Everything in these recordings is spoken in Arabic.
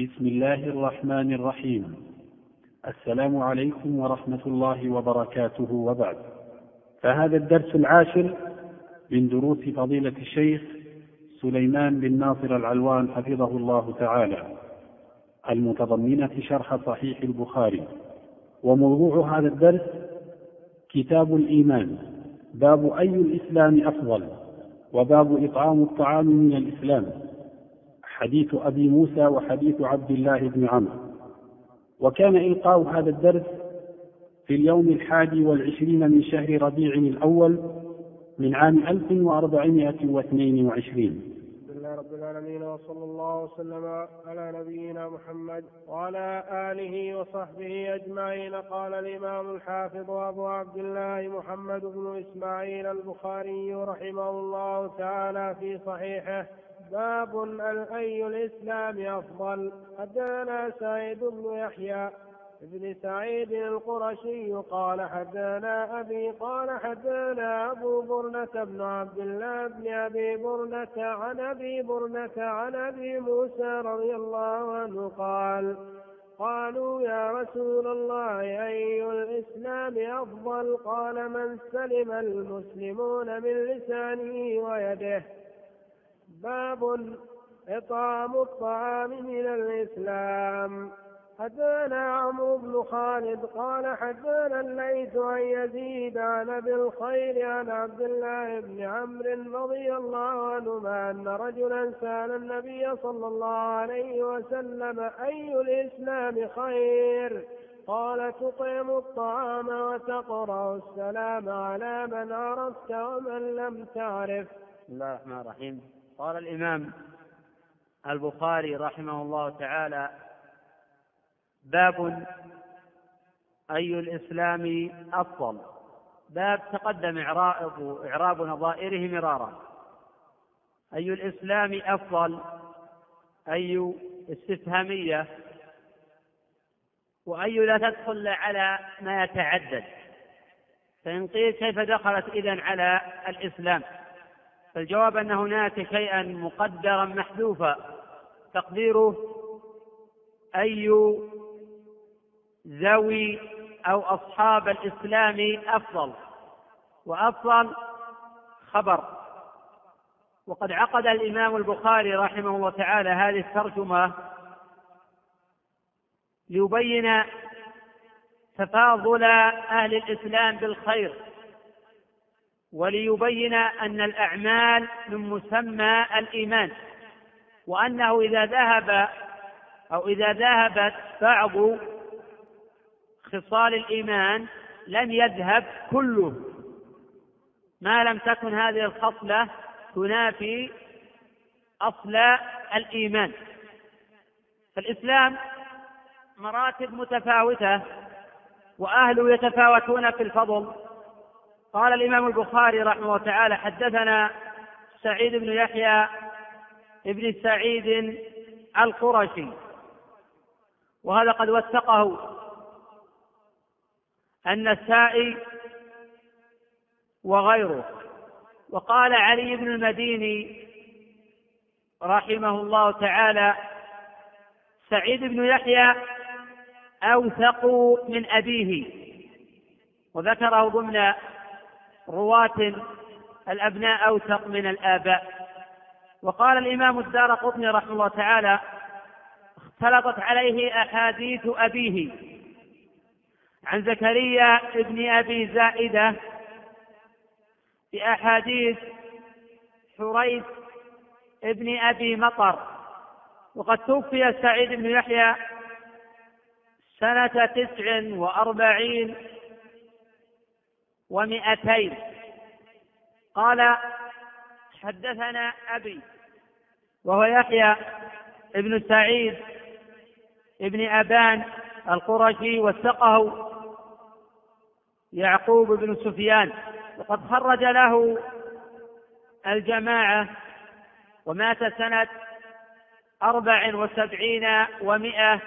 بسم الله الرحمن الرحيم. السلام عليكم ورحمة الله وبركاته. وبعد فهذا الدرس العاشر من دروس فضيلة الشيخ سليمان بن ناصر العلوان حفظه الله تعالى المتضمنة شرح صحيح البخاري. وموضوع هذا الدرس كتاب الإيمان باب أي الإسلام أفضل؟ وباب إطعام الطعام من الإسلام. حديث أبي موسى وحديث عبد الله بن عمرو. وكان إلقاء هذا الدرس في اليوم الحادي والعشرين من شهر ربيع الأول من عام 1422 رب العالمين وصلى الله وسلم على نبينا محمد وعلى آله وصحبه أجمعين. قال الإمام الحافظ أبو عبد الله محمد بن إسماعيل البخاري رحمه الله تعالى في صحيحه باب أي الإسلام أفضل. حدثنا سعيد بن يحيى ابن سعيد القرشي قال حدانا أبي قال حدانا أبو برنة بن عبد الله بن أبي برنة عن أبي برنة عن أبي موسى رضي الله عنه قال قالوا يا رسول الله أي الإسلام أفضل؟ قال من سلم المسلمون من لسانه ويده. باب إطعام الطعام من الإسلام. حدثنا عمرو بن خالد قال حدثنا الليث عن يزيد عن أبي الخير عن عبد الله بن عمرو رضي الله عنهما أن رجلا سأل النبي صلى الله عليه وسلم أي الإسلام خير؟ قال تطعم الطعام وتقرأ السلام على من عرفت ومن لم تعرف. بسم الله الرحمن الرحيم. قال الإمام البخاري رحمه الله تعالى باب أي الإسلام أفضل. باب تقدم إعراب إعراب نظائره مرارا. أي الإسلام أفضل؟ أي استفهامية؟ وأي لا تدخل على ما يتعدد؟ فإن قيل كيف دخلت إذا على الإسلام؟ فالجواب أن هناك شيئا مقدرا محذوفا. تقديره أي ذوي أو أصحاب الإسلام أفضل. وأفضل خبر. وقد عقد الإمام البخاري رحمه الله تعالى هذه الترجمة ليبين تفاضل أهل الإسلام بالخير. وليبين أن الأعمال من مسمى الإيمان وأنه إذا ذهب أو إذا ذهبت بعض خصال الإيمان لم يذهب كله. ما لم تكن هذه الخصلة تنافي أصل الإيمان. فالإسلام مراتب متفاوتة وأهله يتفاوتون في الفضل. قال الإمام البخاري رحمه تعالى حدثنا سعيد بن يحيى ابن سعيد القرشي وهذا قد وثقه النسائي وغيره. وقال علي بن المديني رحمه الله تعالى سعيد بن يحيى أوثق من أبيه وذكره ضمن رواة الأبناء أوثق من الآباء. وقال الإمام الدار قطني رحمه الله تعالى اختلطت عليه أحاديث أبيه عن زكريا بن أبي زائدة بأحاديث حريث ابن أبي مطر. وقد توفي سعيد بن يحيى سنة تسع وأربعين ومئتين. قال حدثنا أبي وهو يحيى ابن سعيد ابن أبان القرشي وثقه يعقوب بن سفيان وقد خرج له الجماعة ومات سنة أربع وسبعين ومائة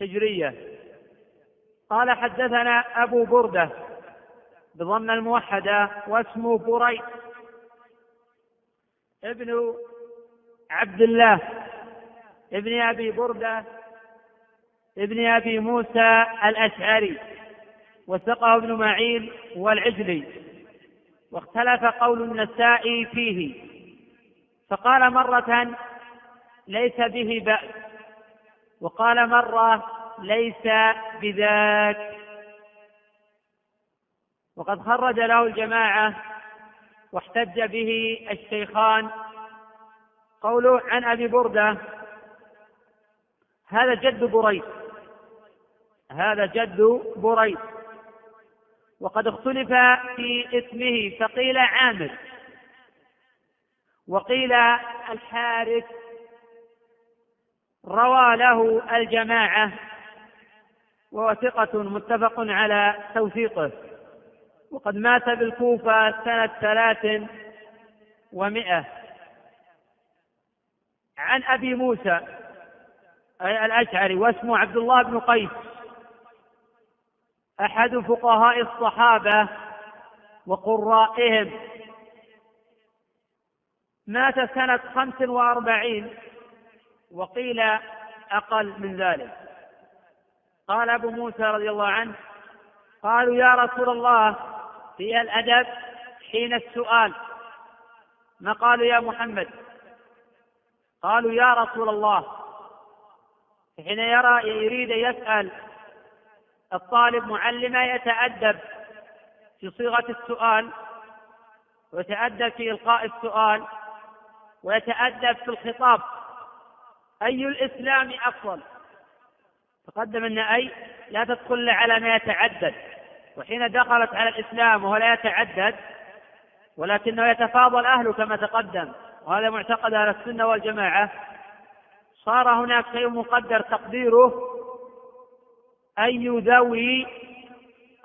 هجرية. قال حدثنا أبو بردة بضم الموحدة واسمه بريد ابن عبد الله ابن أبي بردة ابن أبي موسى الأشعري وثقه ابن معين والعجلي. واختلف قول النسائي فيه. فقال مرة ليس به بأس. وقال مرة ليس بذاك. وقد خرج له الجماعة واحتج به الشيخان. قوله عن أبي بردة هذا جد بريد هذا جد بريد. وقد اختلف في اسمه فقيل عامر وقيل الحارث. روى له الجماعة وهو ثقة متفق على توثيقه. وقد مات بالكوفة سنة ثلاث ومائة عن أبي موسى الأشعري واسمه عبد الله بن قيس. أحد فقهاء الصحابة وقرائهم. مات سنة خمس وأربعين وقيل أقل من ذلك. قال أبو موسى رضي الله عنه قالوا يا رسول الله في الأدب حين السؤال. ما قالوا يا محمد؟ قالوا يا رسول الله. حين يرى يريد يسأل الطالب معلمه يتأدب في صيغة السؤال ويتأدب في إلقاء السؤال ويتأدب في الخطاب. أي الإسلام أفضل؟ تقدم أن أي لا تدخل على ما يتعدد. وحين دخلت على الإسلام وهو لا يتعدد ولكنه يتفاضل أهله كما تقدم وهذا معتقد أهل السنة والجماعة صار هناك شيء مقدر تقديره أي ذوي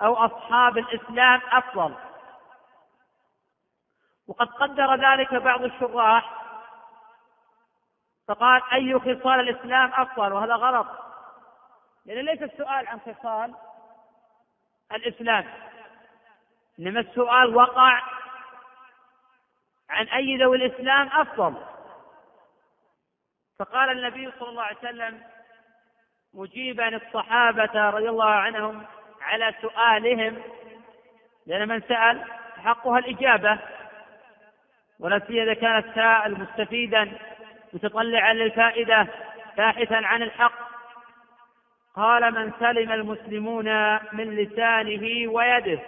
أو أصحاب الإسلام أفضل. وقد قدر ذلك بعض الشراح فقال أي خصال الإسلام أفضل؟ وهذا غلط. لأن ليس السؤال عن خصال الإسلام. إنما السؤال وقع عن أي ذوي الإسلام أفضل. فقال النبي صلى الله عليه وسلم مجيبا الصحابة رضي الله عنهم على سؤالهم لأن من سأل حقها الإجابة ولا سيما إذا كان السائل مستفيدا متطلعا للفائدة باحثا عن الحق قال من سلم المسلمون من لسانه ويده.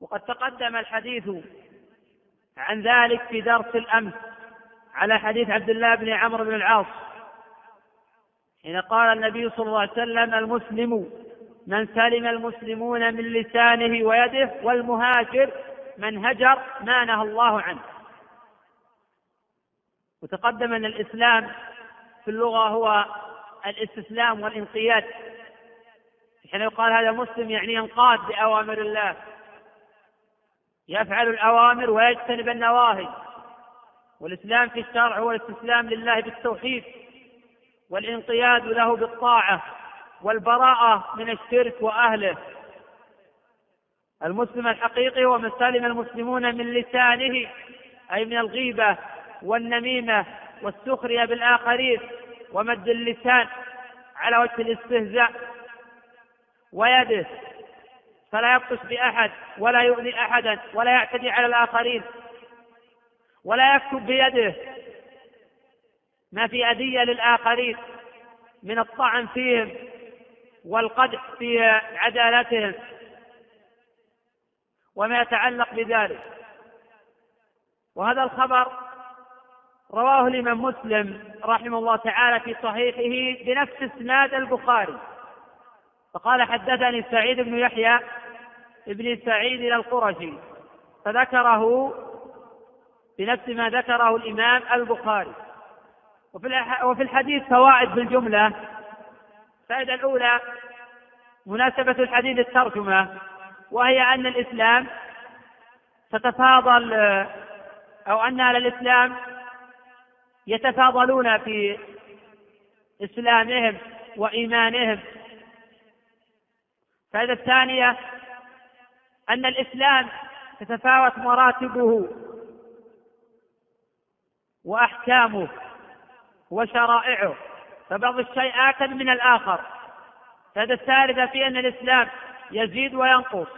وقد تقدم الحديث عن ذلك في درس الأمس على حديث عبد الله بن عمرو بن العاص حين قال النبي صلى الله عليه وسلم المسلم من سلم المسلمون من لسانه ويده والمهاجر من هجر ما نهى الله عنه. وتقدم أن الإسلام في اللغة هو الإستسلام والانقياد. حين يقال هذا مسلم يعني ينقاد باوامر الله. يفعل الأوامر ويجتنب النواهي. والإسلام في الشرع هو الاستسلام لله بالتوحيد والانقياد له بالطاعة والبراءة من الشرك وأهله. المسلم الحقيقي هو من سلم المسلمون من لسانه أي من الغيبة والنميمة والسخرية بالآخرين. ومد اللسان على وجه الاستهزاء ويده فلا يبطش بأحد ولا يؤذي أحدا ولا يعتدي على الآخرين ولا يكتب بيده. ما في أذية للآخرين من الطعن فيهم والقدح في عدالتهم وما يتعلق بذلك. وهذا الخبر رواه الإمام مسلم رحمه الله تعالى في صحيحه بنفس إسناد البخاري. فقال حدثني سعيد بن يحيى ابن سعيد القرشي فذكره بنفس ما ذكره الإمام البخاري. وفي الحديث فوائد بالجملة. الفائدة الأولى مناسبة الحديث الترجمة وهي أن الإسلام تتفاضل أو أن أهل الإسلام يتفاضلون في إسلامهم وإيمانهم. الفائدة الثانية أن الإسلام تتفاوت مراتبه وأحكامه وشرائعه فبعض الشيء آكد من الآخر. فهذا الثالثة في أن الإسلام يزيد وينقص.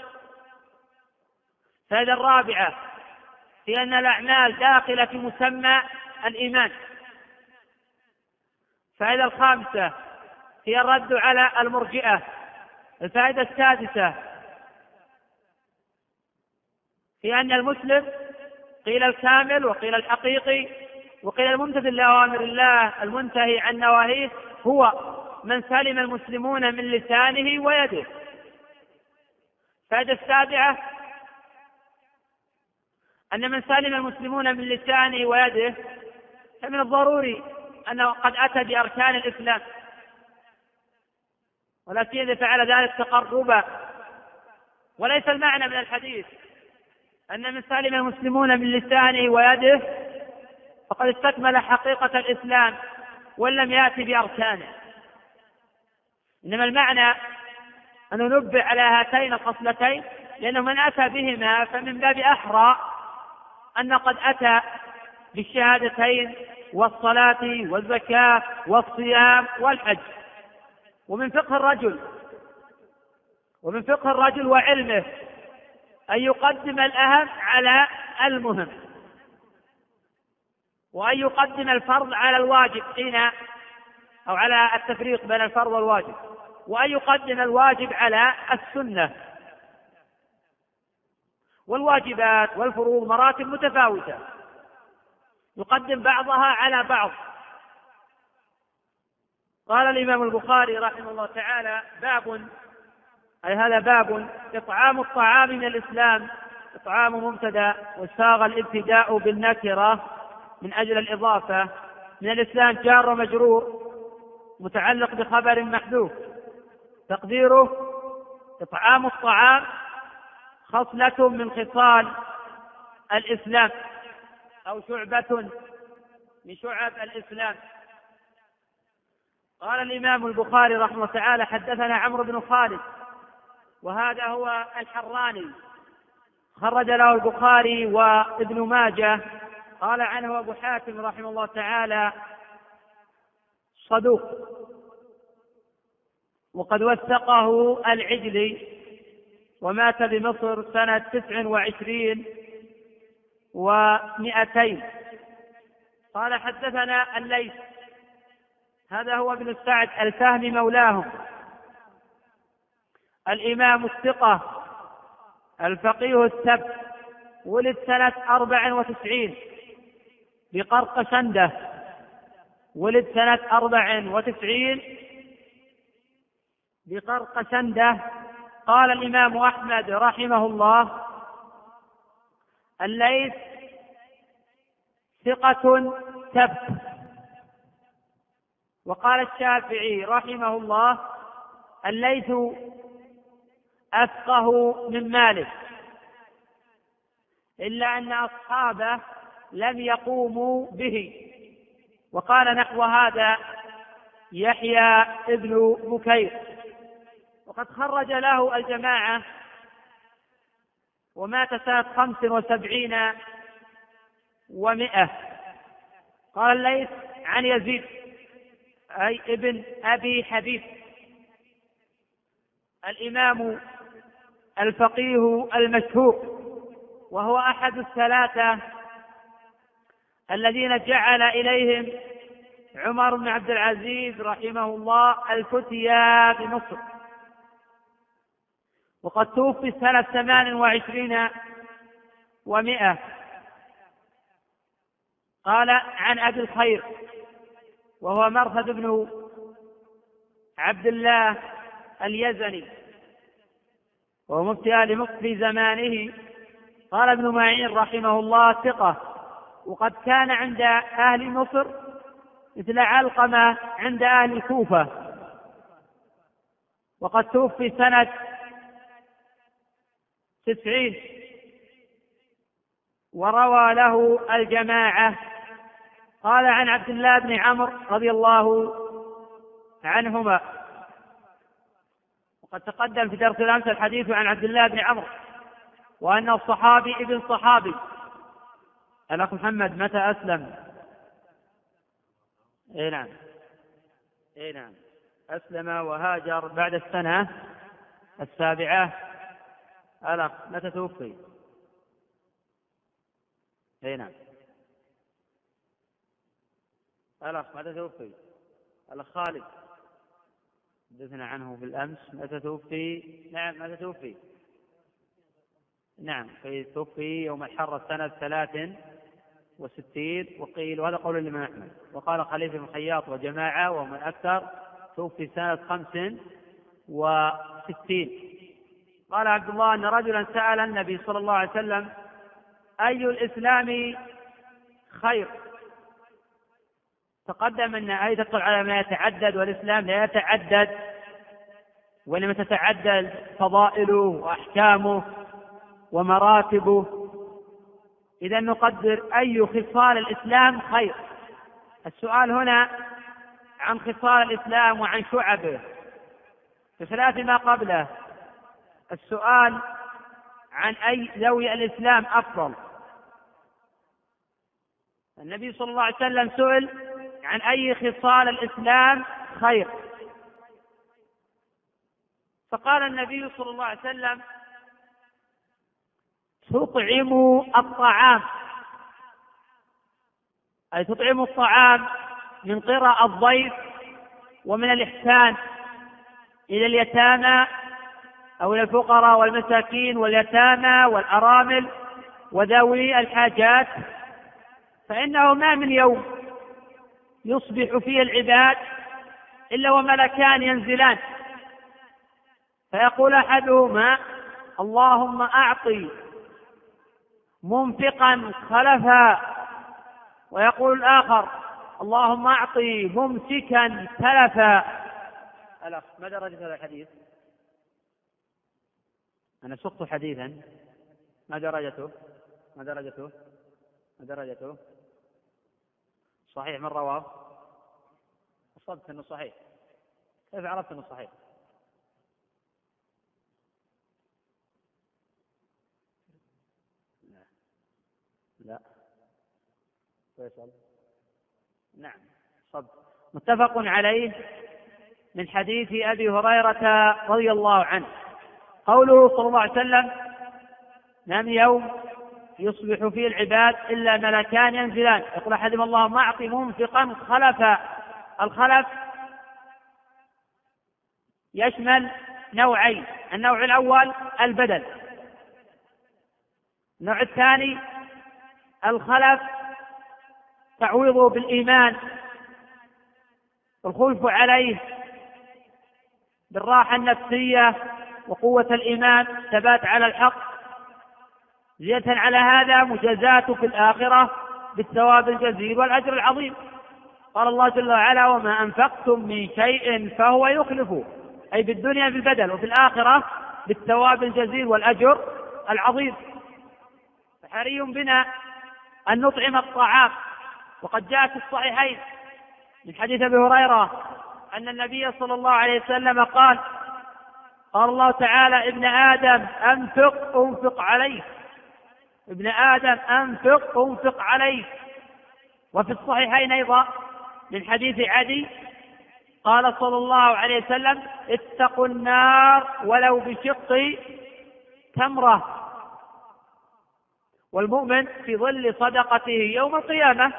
فهذا الرابعة في أن الأعمال داخلة في مسمى الإيمان. الفائدة الخامسة هي الرد على المرجئة. الفائدة السادسة في أن المسلم قيل الكامل وقيل الحقيقي وقيل الممتثل لأوامر الله المنتهي عن نواهيه هو من سلم المسلمون من لسانه ويده. الفائدة السابعة أن من سلم المسلمون من لسانه ويده فمن الضروري أنه قد أتى بأركان الإسلام. سيما إذا فعل ذلك تقربا. وليس المعنى من الحديث أن من سلم المسلمون من لسانه ويده فقد استكمل حقيقة الإسلام وإن لم يأتي بأركانه. إنما المعنى أن ننبه على هاتين الخصلتين لأنه من أتى بهما فمن باب أحرى أن قد أتى بالشهادتين والصلاة والزكاة والصيام والحج. ومن فقه الرجل ومن فقه الرجل وعلمه أن يقدم الأهم على المهم وأن يقدم الفرض على الواجب حين أو على التفريق بين الفرض والواجب وأن يقدم الواجب على السنة. والواجبات والفروض مراتب متفاوتة. يقدم بعضها على بعض. قال الإمام البخاري رحمه الله تعالى باب أي هذا باب إطعام الطعام من الإسلام إطعام مبتدأ وساغ الابتداء بالنكرة من أجل الإضافة. من الإسلام جار ومجرور متعلق بخبر محذوف. تقديره إطعام الطعام خصلة من خصال الإسلام. أو شعبة من شعب الإسلام. قال الإمام البخاري رحمه الله تعالى حدثنا عمرو بن خالد وهذا هو الحراني. خرج له البخاري وابن ماجه. قال عنه أبو حاتم رحمه الله تعالى صدوق. وقد وثقه العجلي ومات بمصر سنة تسع وعشرين ومئتين. قال حدثنا الليث. هذا هو ابن سعد الفهمي مولاهم. الإمام الثقة الفقيه السبت ولد سنة أربع وتسعين. بقرقشندة ولد سنة أربع وتسعين. بقرقشندة قال الإمام أحمد رحمه الله الليث ثقة ثبت وقال الشافعي رحمه الله الليث أفقه من مالك. إلا أن أصحابه لم يقوموا به. وقال نحو هذا يحيى ابن بكير. وقد خرج له الجماعة ومات سنة خمس وسبعين ومائة. قال ليس عن يزيد أي ابن أبي حبيب. الإمام الفقيه المشهور وهو أحد الثلاثة الذين جعل إليهم عمر بن عبد العزيز رحمه الله الفتيا بمصر. وقد توفي سنة ثمان وعشرين ومائة قال عن أبي الخير وهو مرثد بن عبد الله اليزني وهو مفتي أهل مصر في زمانه. قال ابن معين رحمه الله ثقة وقد كان عند أهل مصر مثل علقمة عند أهل الكوفة وقد توفي سنة تسعين. وروى له الجماعة. قال عن عبد الله بن عمرو رضي الله عنهما. وقد تقدم في درس الأمس الحديث عن عبد الله بن عمرو وأنه الصحابي ابن صحابي. الأخ محمد متى أسلم؟ اي نعم. اي نعم. أسلم وهاجر بعد السنة السابعة. الأخ متى توفي؟ أي نعم الأخ متى توفي؟ الأخ خالد حدثنا عنه بالأمس متى توفي؟ نعم متى توفي؟ نعم توفي يوم الحر سنة ثلاث وستين وقيل وهذا قول الإمام أحمد وقال خليفة بن خياط وجماعة ومن أكثر توفي سنة خمس وستين قال عبد الله أن رجلا سأل النبي صلى الله عليه وسلم أي الإسلام خير؟ تقدم أن آية تدخل على ما يتعدد والإسلام لا يتعدد وإنما تتعدد فضائله وأحكامه ومراتبه. إذا نقدر أي خصال الإسلام خير؟ السؤال هنا عن خصال الإسلام وعن شعبه. بخلاف ما قبله السؤال عن أي ذوي الإسلام أفضل. النبي صلى الله عليه وسلم سئل عن أي خصال الإسلام خير. فقال النبي صلى الله عليه وسلم تطعم الطعام. أي تطعم الطعام من قراء الضيف ومن الإحسان إلى اليتامى أو إلى الفقراء والمساكين واليتامى والأرامل وذوي الحاجات فإنه ما من يوم يصبح فيه العباد إلا وملكان ينزلان. فيقول أحدهما اللهم أعطي منفقا خلفا. ويقول الآخر اللهم أعطي ممسكا تلفا. الأخ ما درجة هذا الحديث؟ أنا سقت حديثا ما درجته؟ ما درجته؟ ما درجته؟ صحيح من رواه؟ أصبت أنه صحيح كيف عرفت أنه صحيح؟ لا لا فيصل نعم صد متفق عليه من حديث أبي هريرة رضي الله عنه قوله صلى الله عليه وسلم من يوم يصبح فيه العباد إلا ملكان ينزلان. يقول احدهم اللهم أعط منفقا خلفا. الخلف يشمل نوعين النوع الأول البدل. النوع الثاني الخلف تعويضه بالإيمان والخلف عليه بالراحة النفسية وقوة الإيمان ثبات على الحق. زيادة على هذا مجازاته في الآخرة بالثواب الجزيل والأجر العظيم. قال الله جل وعلا وما أنفقتم من شيء فهو يخلفه أي بالدنيا بالبدل وفي الآخرة بالثواب الجزيل والأجر العظيم. فحري بنا أن نطعم الطعام. وقد جاء في الصحيحين من حديث أبي هريرة أن النبي صلى الله عليه وسلم قال قال الله تعالى ابن آدم أنفق أنفق عليك ابن آدم أنفق أنفق عليك وفي الصحيحين أيضا من حديث عدي قال صلى الله عليه وسلم اتقوا النار ولو بشق تمرة. والمؤمن في ظل صدقته يوم القيامة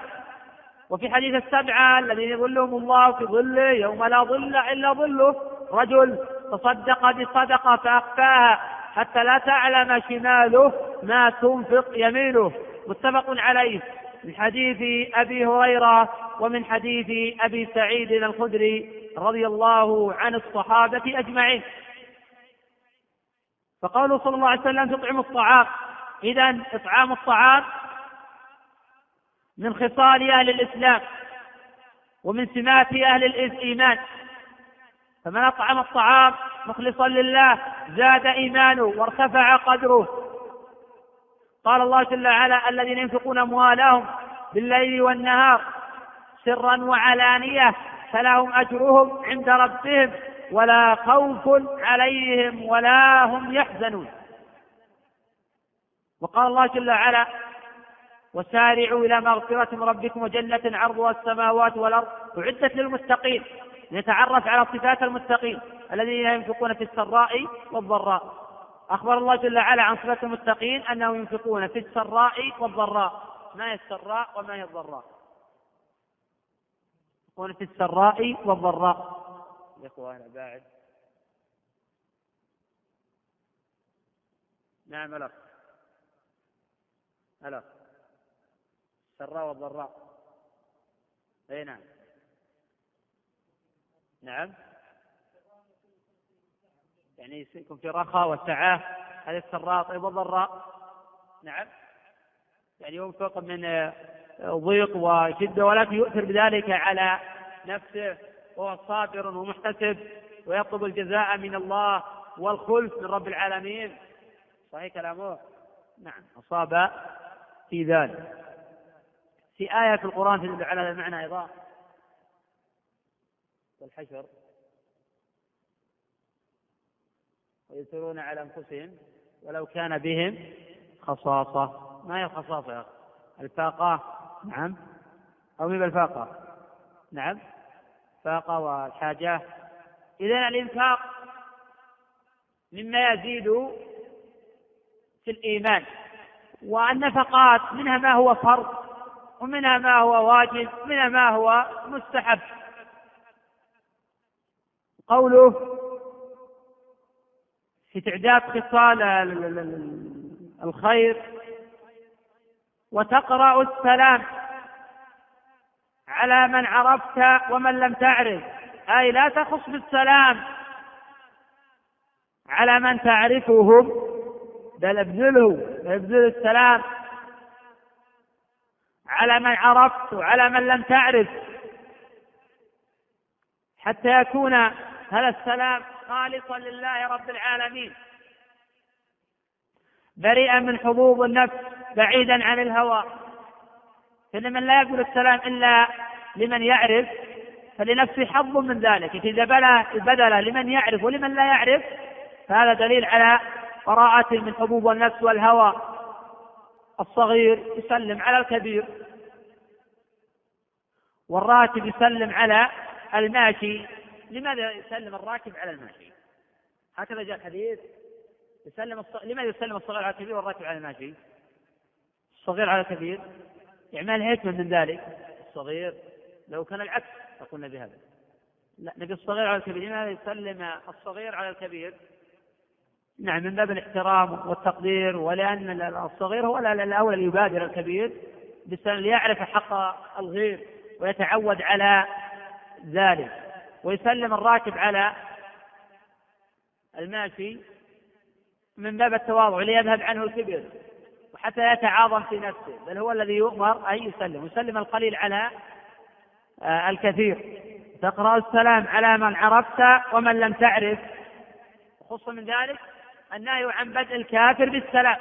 وفي حديث السبعة الذين يظلهم الله في ظله يوم لا ظل إلا ظله رجل تصدق بصدقة فأخفاها حتى لا تعلم شماله ما تنفق يمينه. متفق عليه. من حديث أبي هريرة ومن حديث أبي سعيد الخدري رضي الله عن الصحابة أجمعين. فقالوا صلى الله عليه وسلم تطعم الطعام. إذا إطعام الطعام من خصال أهل الإسلام ومن سمات أهل الإيمان. فمن أطعم الطعام مخلصا لله زاد إيمانه وارتفع قدره. قال الله جل وعلا الذين ينفقون أموالهم بالليل والنهار سرا وعلانية فلهم أجرهم عند ربهم ولا خوف عليهم ولا هم يحزنون. وقال الله جل وعلا وسارعوا إلى مغفرة ربكم وجنة عرضها السماوات والأرض أعدت للمتقين. ليتعرف على صفات المتقين الذين ينفقون في السراء والضراء. أخبر الله جل وعلا عن صفات المتقين أنهم ينفقون في السراء والضراء. ما هي السراء وما هي الضراء؟ ينفقون في السراء والضراء. يا إخوان بعد نعم الأخ الأخ السراء والضراء. أي نعم. نعم. يعني يكون في رخاء وسعة هذه السراء طيب والضراء نعم. يعني ينفق من ضيق وشدة ولكن يؤثر بذلك على نفسه. وهو صابر ومحتسب ويطلب الجزاء من الله والخلف من رب العالمين. صحيح كلامه؟ نعم. أصاب في ذلك. في آية في القرآن تدل على هذا المعنى أيضا. والحشر ويؤثرون على أنفسهم ولو كان بهم خصاصة. ما هي الخصاصة يا أخي؟ الفاقة نعم. أو من الفاقة؟ نعم. فاقة والحاجة. إذا الإنفاق مما يزيد في الإيمان والنفقات منها ما هو فرض ومنها ما هو واجب ومنها ما هو مستحب. قوله في تعداد خصال الخير وتقرأ السلام على من عرفت ومن لم تعرف. أي لا تخص بالسلام على من تعرفهم بل ابذله ابذل السلام على من عرفت وعلى من لم تعرف. حتى يكون هذا السلام خالصا لله رب العالمين؟ بريئا من حظوظ النفس بعيدا عن الهوى. فإن من لا يقول السلام إلا لمن يعرف فلنفسه حظ من ذلك. إذا بذل لمن يعرف ولمن لا يعرف فهذا دليل على براءة من حبوب النفس والهوى. الصغير يسلم على الكبير والراكب يسلم على الماشي. لماذا يسلم الراكب على الماشي؟ هكذا جاء الحديث يسلم الص... لماذا يسلم الصغير على الكبير والراكب على الماشي؟ الصغير على الكبير. يعني ما من ذلك. الصغير لو كان العكس لقلنا بهذا. لا نبي الصغير على الكبير لماذا يسلم الصغير على الكبير؟ نعم من باب الاحترام والتقدير ولأن الصغير هو الأول يبادر الكبير ليعرف حق الغير ويتعود على ذلك. ويسلم الراكب على الماشي من باب التواضع ليذهب عنه الكبر وحتى يتعاظم في نفسه بل هو الذي يؤمر أن يسلم يسلم القليل على آه، الكثير. تقرأ السلام على من عرفت ومن لم تعرف. خص من ذلك النهي عن بدء الكافر بالسلام.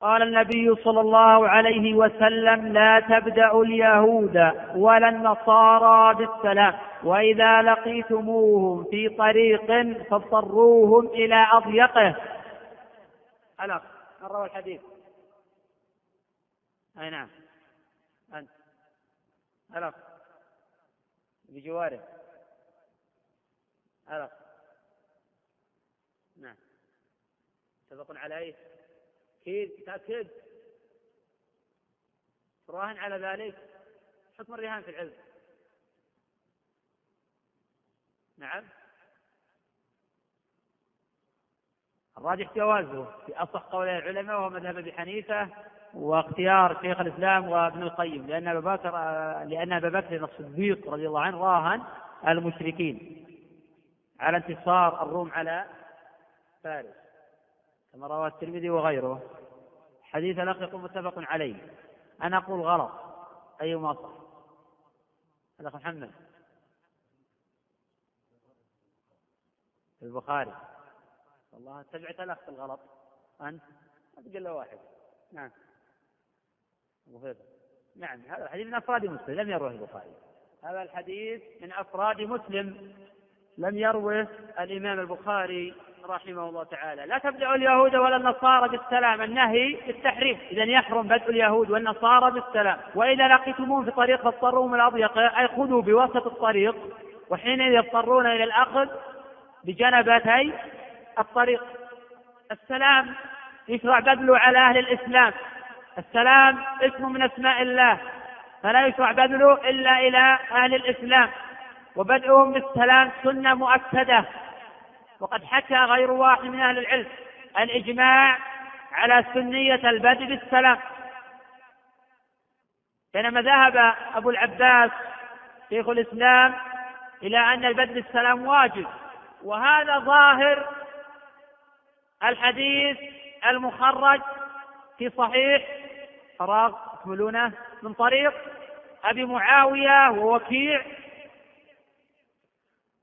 قال النبي صلى الله عليه وسلم لا تبدأ اليهود ولا النصارى بالسلام وإذا لقيتموهم في طريق فاضطروهم إلى أضيقه. أنا من روى الحديث؟ أي نعم. أنت. ألف بجواره ألف نعم. متفق عليه؟ أكيد تأكد راهن على ذلك. حكم الرهان في العلم. نعم. الراجح جوازه. في أصح قول العلماء وهو مذهب أبي حنيفة واختيار شيخ الإسلام وابن القيم لأن أبا بكر لأن أبا بكر الصديق رضي الله عنه راهن المشركين. على انتصار الروم على فارس. كما رواه الترمذي وغيره. حديث الأخ يقول متفق عليه. أنا أقول غلط. أيهما صح الأخ محمد. البخاري. والله تبعت الأخ الغلط. أنت؟ ما تقول له واحد. نعم. نعم. هذا الحديث من أفراد مسلم. لم يروه البخاري. هذا الحديث من أفراد مسلم. لم يروه الإمام البخاري. رحمه الله تعالى. لا تبدأ اليهود ولا النصارى بالسلام. النهي بالتحريم. إذا يحرم بدء اليهود والنصارى بالسلام. وإذا لقيتموهم في طريق فاضطروهم الأضيق أي خذوا بوسط الطريق وحينئذ يضطرون إلى الأخذ بجنبتي الطريق. السلام يشرع بذله على أهل الإسلام. السلام اسم من أسماء الله. فلا يشرع بذله إلا إلى أهل الإسلام. وبدءهم بالسلام سنة مؤكدة. وقد حكى غير واحد من أهل العلم الإجماع على سنية البدء بالسلام. بينما ذهب أبو العباس شيخ الإسلام إلى أن البدء بالسلام واجب وهذا ظاهر الحديث المخرج في صحيح. فراغ تكملونه من طريق أبي معاوية ووكيع.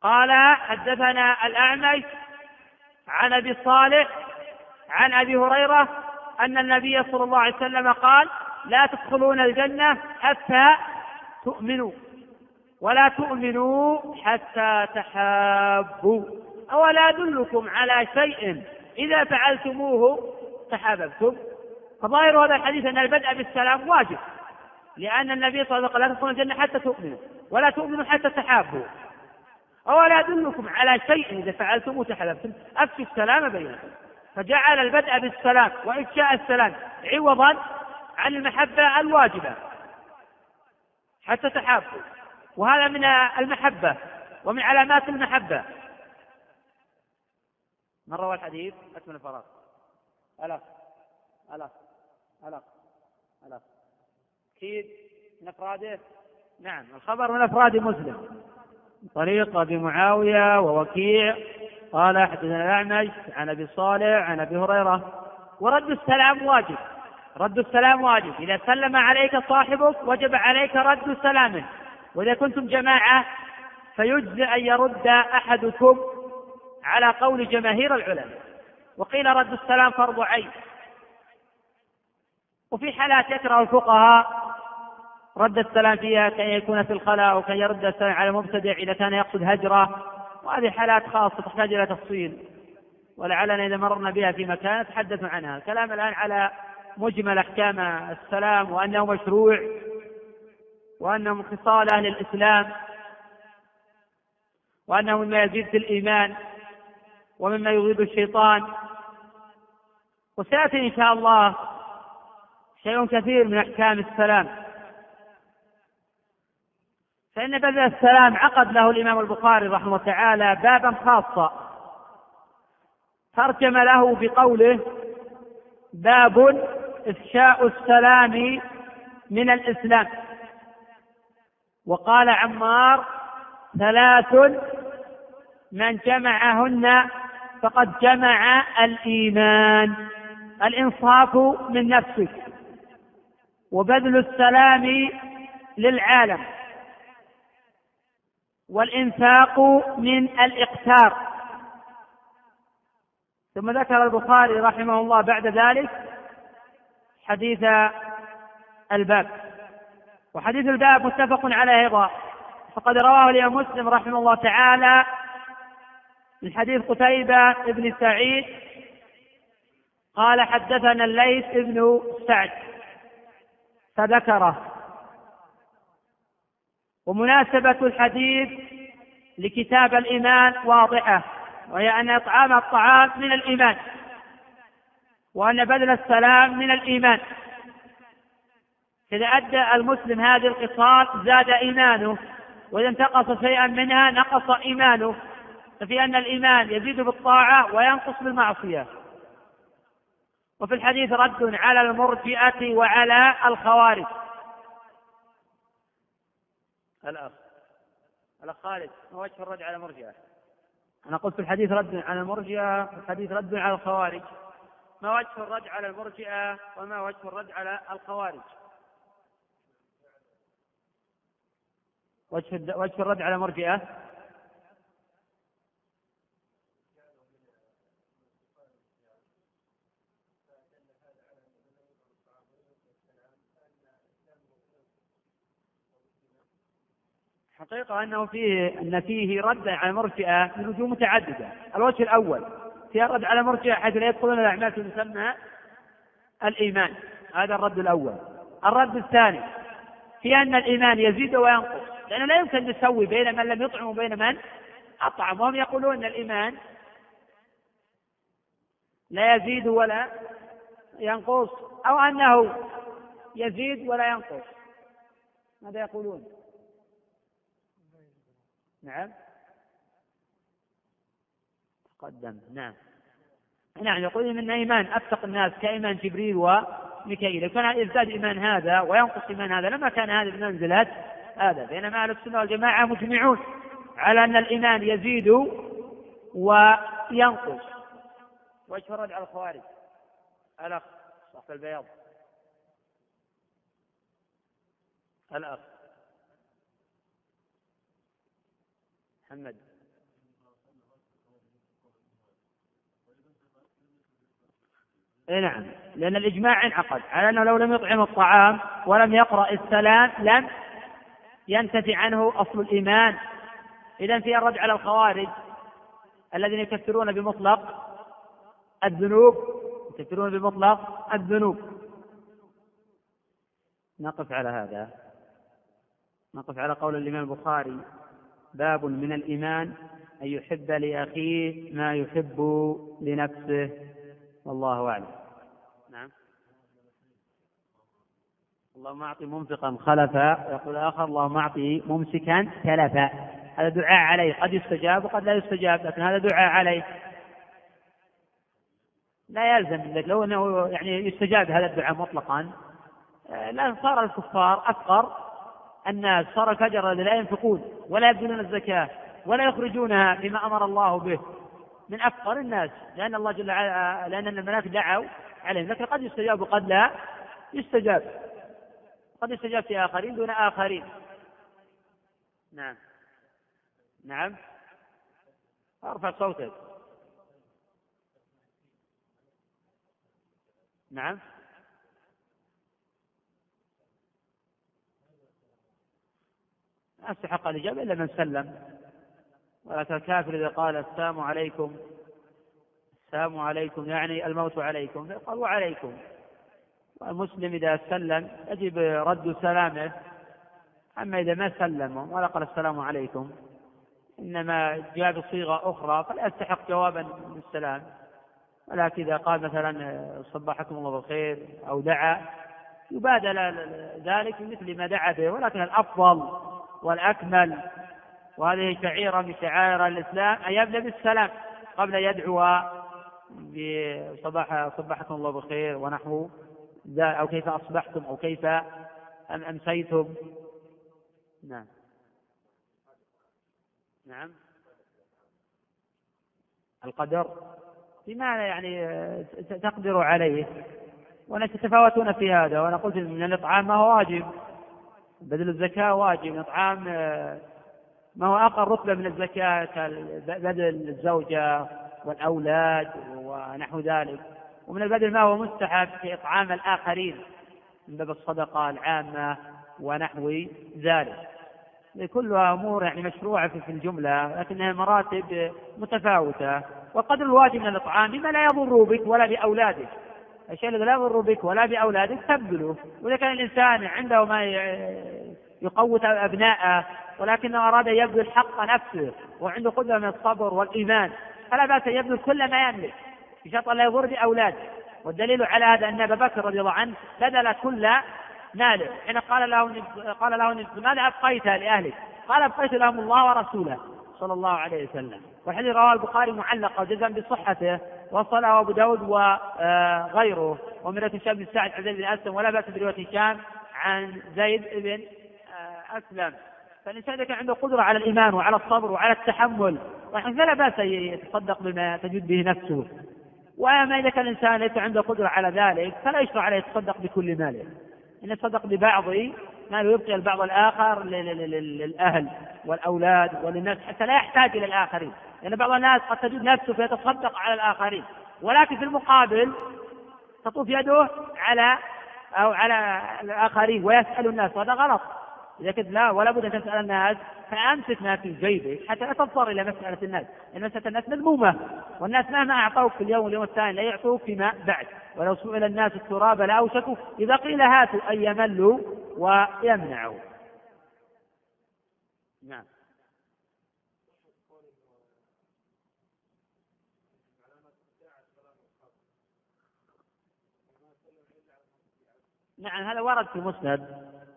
قال حدثنا الأعمش عن أبي صالح عن أبي هريرة أن النبي صلى الله عليه وسلم قال لا تدخلون الجنة حتى تؤمنوا ولا تؤمنوا حتى تحابوا. أولا أدلكم على شيء إذا فعلتموه تحاببتم؟ فظاهر هذا الحديث أن البدء بالسلام واجب لأن النبي صلى الله عليه وسلم لا تدخلون الجنة حتى تؤمنوا ولا تؤمنوا حتى تحابوا. أولا أدلكم على شيء إذا فعلتموه تحاببتم أفشوا السلام بينكم. فجعل البدء بالسلام وإفشاء السلام عوضا عن المحبة الواجبة حتى تحابوا وهذا من المحبة ومن علامات المحبة. من روى الحديث؟ أكمل الفراغ. ألف ألف ألف ألف أكيد من أفراده نعم. الخبر من أفراد مسلم. طريق أبي معاوية ووكيع. قال حدثنا الأعمش عن أبي صالح عن أبي هريرة. ورد السلام واجب. رد السلام واجب. إذا سلم عليك صاحبك وجب عليك رد سلامه. وإذا كنتم جماعة فيجزي أن يرد أحدكم على قول جماهير العلماء. وقيل رد السلام فرض عين. وفي حالات يكره الفقهاء رد السلام فيها كأن يكون في الخلاء أو كان يرد السلام على مبتدع إذا كان يقصد هجرة. وهذه حالات خاصة تحتاج إلى تفصيل. ولعلنا إذا مررنا بها في مكان نتحدث عنها. الكلام الآن على مجمل أحكام السلام وأنه مشروع وأنه من خصال أهل الإسلام وأنه مما يزيد في الإيمان ومما يغيب الشيطان. وسيأتي إن شاء الله شيء كثير من أحكام السلام. فإن بدل السلام عقد له الإمام البخاري رحمه الله تعالى بابا خاصا. ترجم له بقوله باب إفشاء السلام من الإسلام. وقال عمار ثلاث من جمعهن فقد جمع الإيمان الإنصاف من نفسك وبذل السلام للعالم. والإنفاق من الإقتار. ثم ذكر البخاري رحمه الله بعد ذلك حديث الباب. وحديث الباب متفق عليه أيضا. فقد رواه الإمام مسلم رحمه الله تعالى من حديث قتيبة بن سعيد قال حدثنا الليث بن سعد. فذكره. ومناسبة الحديث لكتاب الإيمان واضحة وهي أن إطعام الطعام من الإيمان وأن بذل السلام من الإيمان. إذا أدى المسلم هذه الخصال زاد إيمانه وإذا انتقص شيئا منها نقص إيمانه. ففي أن الإيمان يزيد بالطاعة وينقص بالمعصية. وفي الحديث رد على المرجئة وعلى الخوارج. الأخ. الأخ خالد ما وجه الرد على المرجئة أنا قلت في الحديث رد على المرجئة الحديث رد على الخوارج. ما وجه الرد على المرجئة وما وجه الرد على الخوارج؟ وجه وجه الرد على المرجئة حقيقة أنه فيه أن فيه رد على المرجئة من وجوه متعددة، الوجه الأول في الرد على المرجع حيث لا يدخلون الأعمال في مسمى الإيمان. هذا الرد الأول. الرد الثاني في أن الإيمان يزيد وينقص لأنه لا يمكن نسوي بين من لم يطعم وبين من أطعم. وهم يقولون أن الإيمان لا يزيد ولا ينقص أو أنه يزيد ولا ينقص. ماذا يقولون؟ نعم. تقدم. نعم. نعم يقول إن إيمان اتق الناس كإيمان جبريل وميكائيل. لو كان يزداد إيمان هذا وينقص إيمان هذا لما كان هذا بمنزله هذا. بينما أهل السنة والجماعة مجمعون على أن الإيمان يزيد وينقص. وجه على الخوارج. الأخ صاحب البياض. الأخ. محمد. إي نعم. لأن الإجماع انعقد. على أنه لو لم يطعم الطعام ولم يقرأ السلام لم ينتفي عنه أصل الإيمان. اذا في الرد على الخوارج الذين يكفرون بمطلق الذنوب. يكفرون بمطلق الذنوب. نقف على هذا. نقف على قول الإمام البخاري. باب من الإيمان أن يحب لأخيه ما يحب لنفسه. والله أعلم. نعم. اللهم اعط منفقا خلفا. يقول اخر اللهم اعط ممسكا تلفا هذا دعاء عليه. قد يستجاب وقد لا يستجاب لكن هذا دعاء عليه. لا يلزم ذلك لو أنه يعني يستجاب هذا الدعاء مطلقا آه، لا صار الكفار أفقر الناس صار الذي لا ينفقون ولا يبذلون الزكاة ولا يخرجونها بما أمر الله به من أفقر الناس لأن الله جل وعلا لأن الملائكه دعوا عليهم. لكن قد يستجاب وقد لا يستجاب. قد يستجاب في آخرين دون آخرين. نعم. نعم. أرفع صوتك. نعم. ما استحق الإجابة إلا من سلم. ولكن الكافر إذا قال السلام عليكم السلام عليكم يعني الموت عليكم قال وعليكم. والمسلم إذا سلم يجب رد سلامه أما إذا ما سلم ولا قال السلام عليكم إنما جاء بصيغة أخرى فلا يستحق جوابا بالسلام. ولكن إذا قال مثلا صبحكم الله بالخير أو دعا يبادل ذلك بمثل ما دعا به ولكن الأفضل والأكمل. وهذه شعيرة من شعائر الإسلام أن يبدأ بالسلام قبل أن يدعو بصباح صبحكم الله بخير ونحو أو كيف أصبحتم أو كيف أم أمسيتم. نعم. نعم. القدر. بمعنى يعني تقدر عليه. وناس يتفاوتون في هذا وأنا قلت من الإطعام ما هو واجب. بذل الزكاة واجب الاطعام ما هو أقل رتبة من الزكاة كبذل الزوجة والأولاد ونحو ذلك. ومن البذل ما هو مستحب في إطعام الآخرين من باب الصدقة العامة ونحو ذلك. كلها أمور يعني مشروعة في الجملة لكنها مراتب متفاوتة. وقدر الواجب من الإطعام بما لا يضر بك ولا بأولادك. الشيء الذي لا يضر بك ولا بأولادك تبذله. وإذا كان الإنسان عنده ما يقوت أبناءه ولكنه أراد أن يبذل حق نفسه وعنده قدره من الصبر والإيمان فلا بأس أن يبذل كل ما يملك بشرط لا يضر بأولاده. والدليل على هذا أن أبا بكر رضي الله عنه بذل كل ماله. حين قال له قال له ماذا أبقيت لأهلك؟ قال أبقيت لهم الله ورسوله صلى الله عليه وسلم. والحديث رواه البخاري معلقا جزم بصحته. وصله أبو داود وغيره ومن هشام بن سعد عن زيد بن أسلم ولا بأس برواية هشام عن زيد بن آه، أسلم. فالإنسان إذا كان عنده قدرة على الإيمان وعلى الصبر وعلى التحمل فلا أن يتصدق بما تجد به نفسه. وأما إذا كان الإنسان ليس عنده قدرة على ذلك فلا يشرع عليه يتصدق بكل ماله. إن يتصدق ببعض ماله يبقي البعض الآخر للأهل والأولاد وللناس حتى لا يحتاج إلى الآخرين. لأن بعض الناس قد تجد نفسه فيتصدق على الآخرين. ولكن في المقابل تطوف يده على أو على الآخرين ويسأل الناس وهذا غلط. إذا كنت لا ولا بد أن تسأل الناس فأمسك ما في جيبك حتى لا تضطر إلى مسألة الناس. لأن مسألة الناس مذمومة. والناس مهما أعطوك في اليوم واليوم الثاني لا يعطوك فيما بعد. ولو سئل الناس التراب لأوشكوا إذا قيل هاتوا أن يملوا ويمنعوا. نعم. نعم هذا ورد في المسند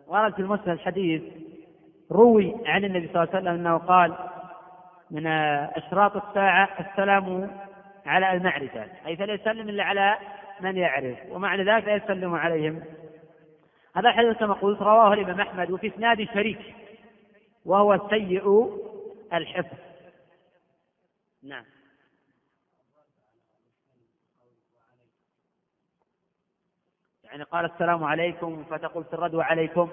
ورد في المسند حديث روي عن النبي صلى الله عليه وسلم أنه قال من أشراط الساعة السلام على المعرفة أي فلا يسلم إلا على من يعرف ومعنى ذلك لا يسلم عليهم. هذا الحديث كما قلت رواه الإمام أحمد وفي إسناد شريك وهو سيء الحفظ. نعم. يعني قال السلام عليكم فتقول في الرد وعليكم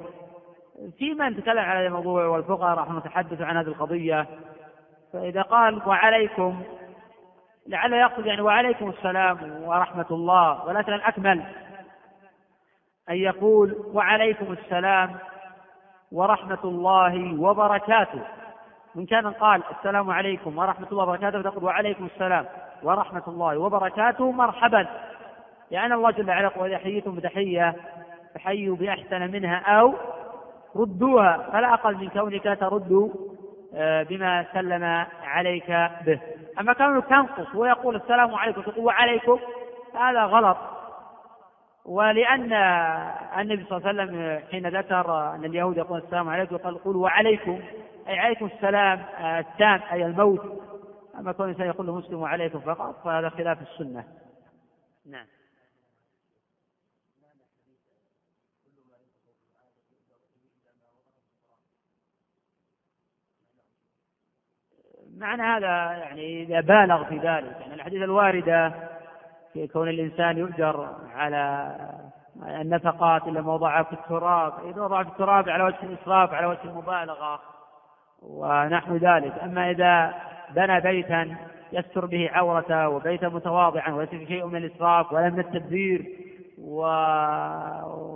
في من تكلم على هذا الموضوع والفقهاء راح نتحدث عن هذه القضية فإذا قال وعليكم لعل يقصد يعني وعليكم السلام ورحمة الله ولكن الأكمل أن يقول وعليكم السلام ورحمة الله وبركاته. من كان قال السلام عليكم ورحمة الله وبركاته فتقول وعليكم السلام ورحمة الله وبركاته مرحبا. لأن الله جل وعلا يقول إذا حييتم بتحية فحيوا بأحسن منها أو ردوها. فلا أقل من كونك ترد آه، بما سلم عليك به. أما كونك تنقص ويقول السلام عليكم تقول وعليكم هذا غلط. ولأن النبي صلى الله عليه وسلم حين ذكر أن اليهود يقول السلام عليكم قال قولوا وعليكم أي عليكم السلام آه، التام أي الموت. أما كون الإنسان يقول له مسلم وعليكم فقط فهذا خلاف السنة. نعم. معنى هذا يعني إذا بالغ في ذلك يعني الأحاديث الواردة في كون الإنسان يؤجر على النفقات إلا ما وضعها في التراب إذا وضع في التراب على وجه الإسراف على وجه المبالغة ونحو ذلك. أما إذا بنى بيتا يستر به عورته وبيتا متواضعا وليس في شيء من الإسراف ولا من التبذير و...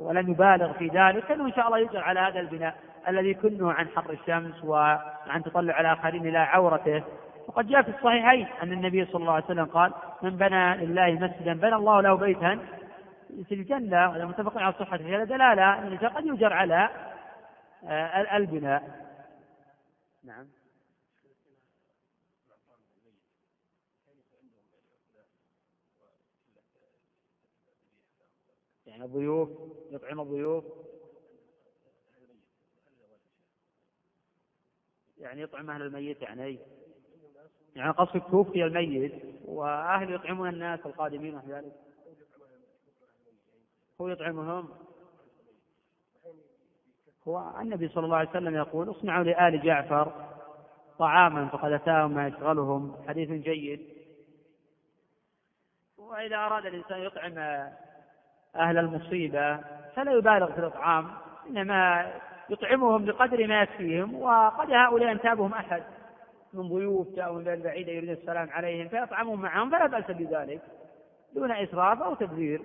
ولم يبالغ في ذلك فإنه إن شاء الله يؤجر على هذا البناء. الذي كله عن حر الشمس وعن تطلع الآخرين إلى عورته. وقد جاء في الصحيحين أن النبي صلى الله عليه وسلم قال من بنى لله مسجدا بنى الله له بيتا في الجنة وهذا متفق على صحته. هذا دلالة أن قد يجر على آه، البناء. نعم. يعني الضيوف يطعم الضيوف. يعني يطعم أهل الميت يعني. يعني قصدك توفي الميت وأهل يطعمون الناس القادمين ونحو ذلك. هو يطعمهم. هو النبي صلى الله عليه وسلم يقول اصنعوا لآل جعفر طعاما فقد أتاهم ما يشغلهم. حديث جيد. وإذا أراد الإنسان يطعم أهل المصيبة فلا يبالغ في الإطعام إنما يطعمهم بقدر ما يكفيهم وقد هؤلاء ينتابهم أحد. من ضيوف جاءوا من بعيدة يريدون السلام عليهم فيطعمهم معهم فلا بأس بذلك دون إسراف أو تبذير.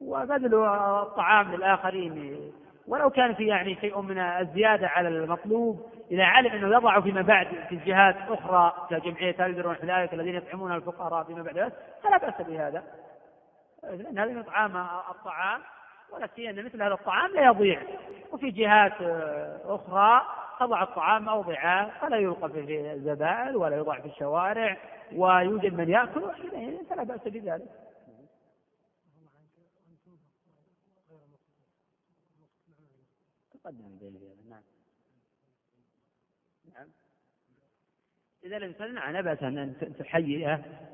وبذل الطعام للآخرين. ولو كان في يعني شيء من الزيادة على المطلوب إذا علم أنه يضع فيما بعد في الجهات أخرى كجمعية ونحو ذلك الذين يطعمون الفقراء فيما بعد فلا بأس بهذا. لأن هذا إطعام الطعام. ولا سيما مثل هذا الطعام لا يضيع. وفي جهات أخرى تضع الطعام موضعه فلا يلقى في الزبائن ولا يوضع في الشوارع ويوجد من يأكل فلا بأس بذلك. تقدم نعم. نعم. إذا تمنع لا بأس أن تحيئه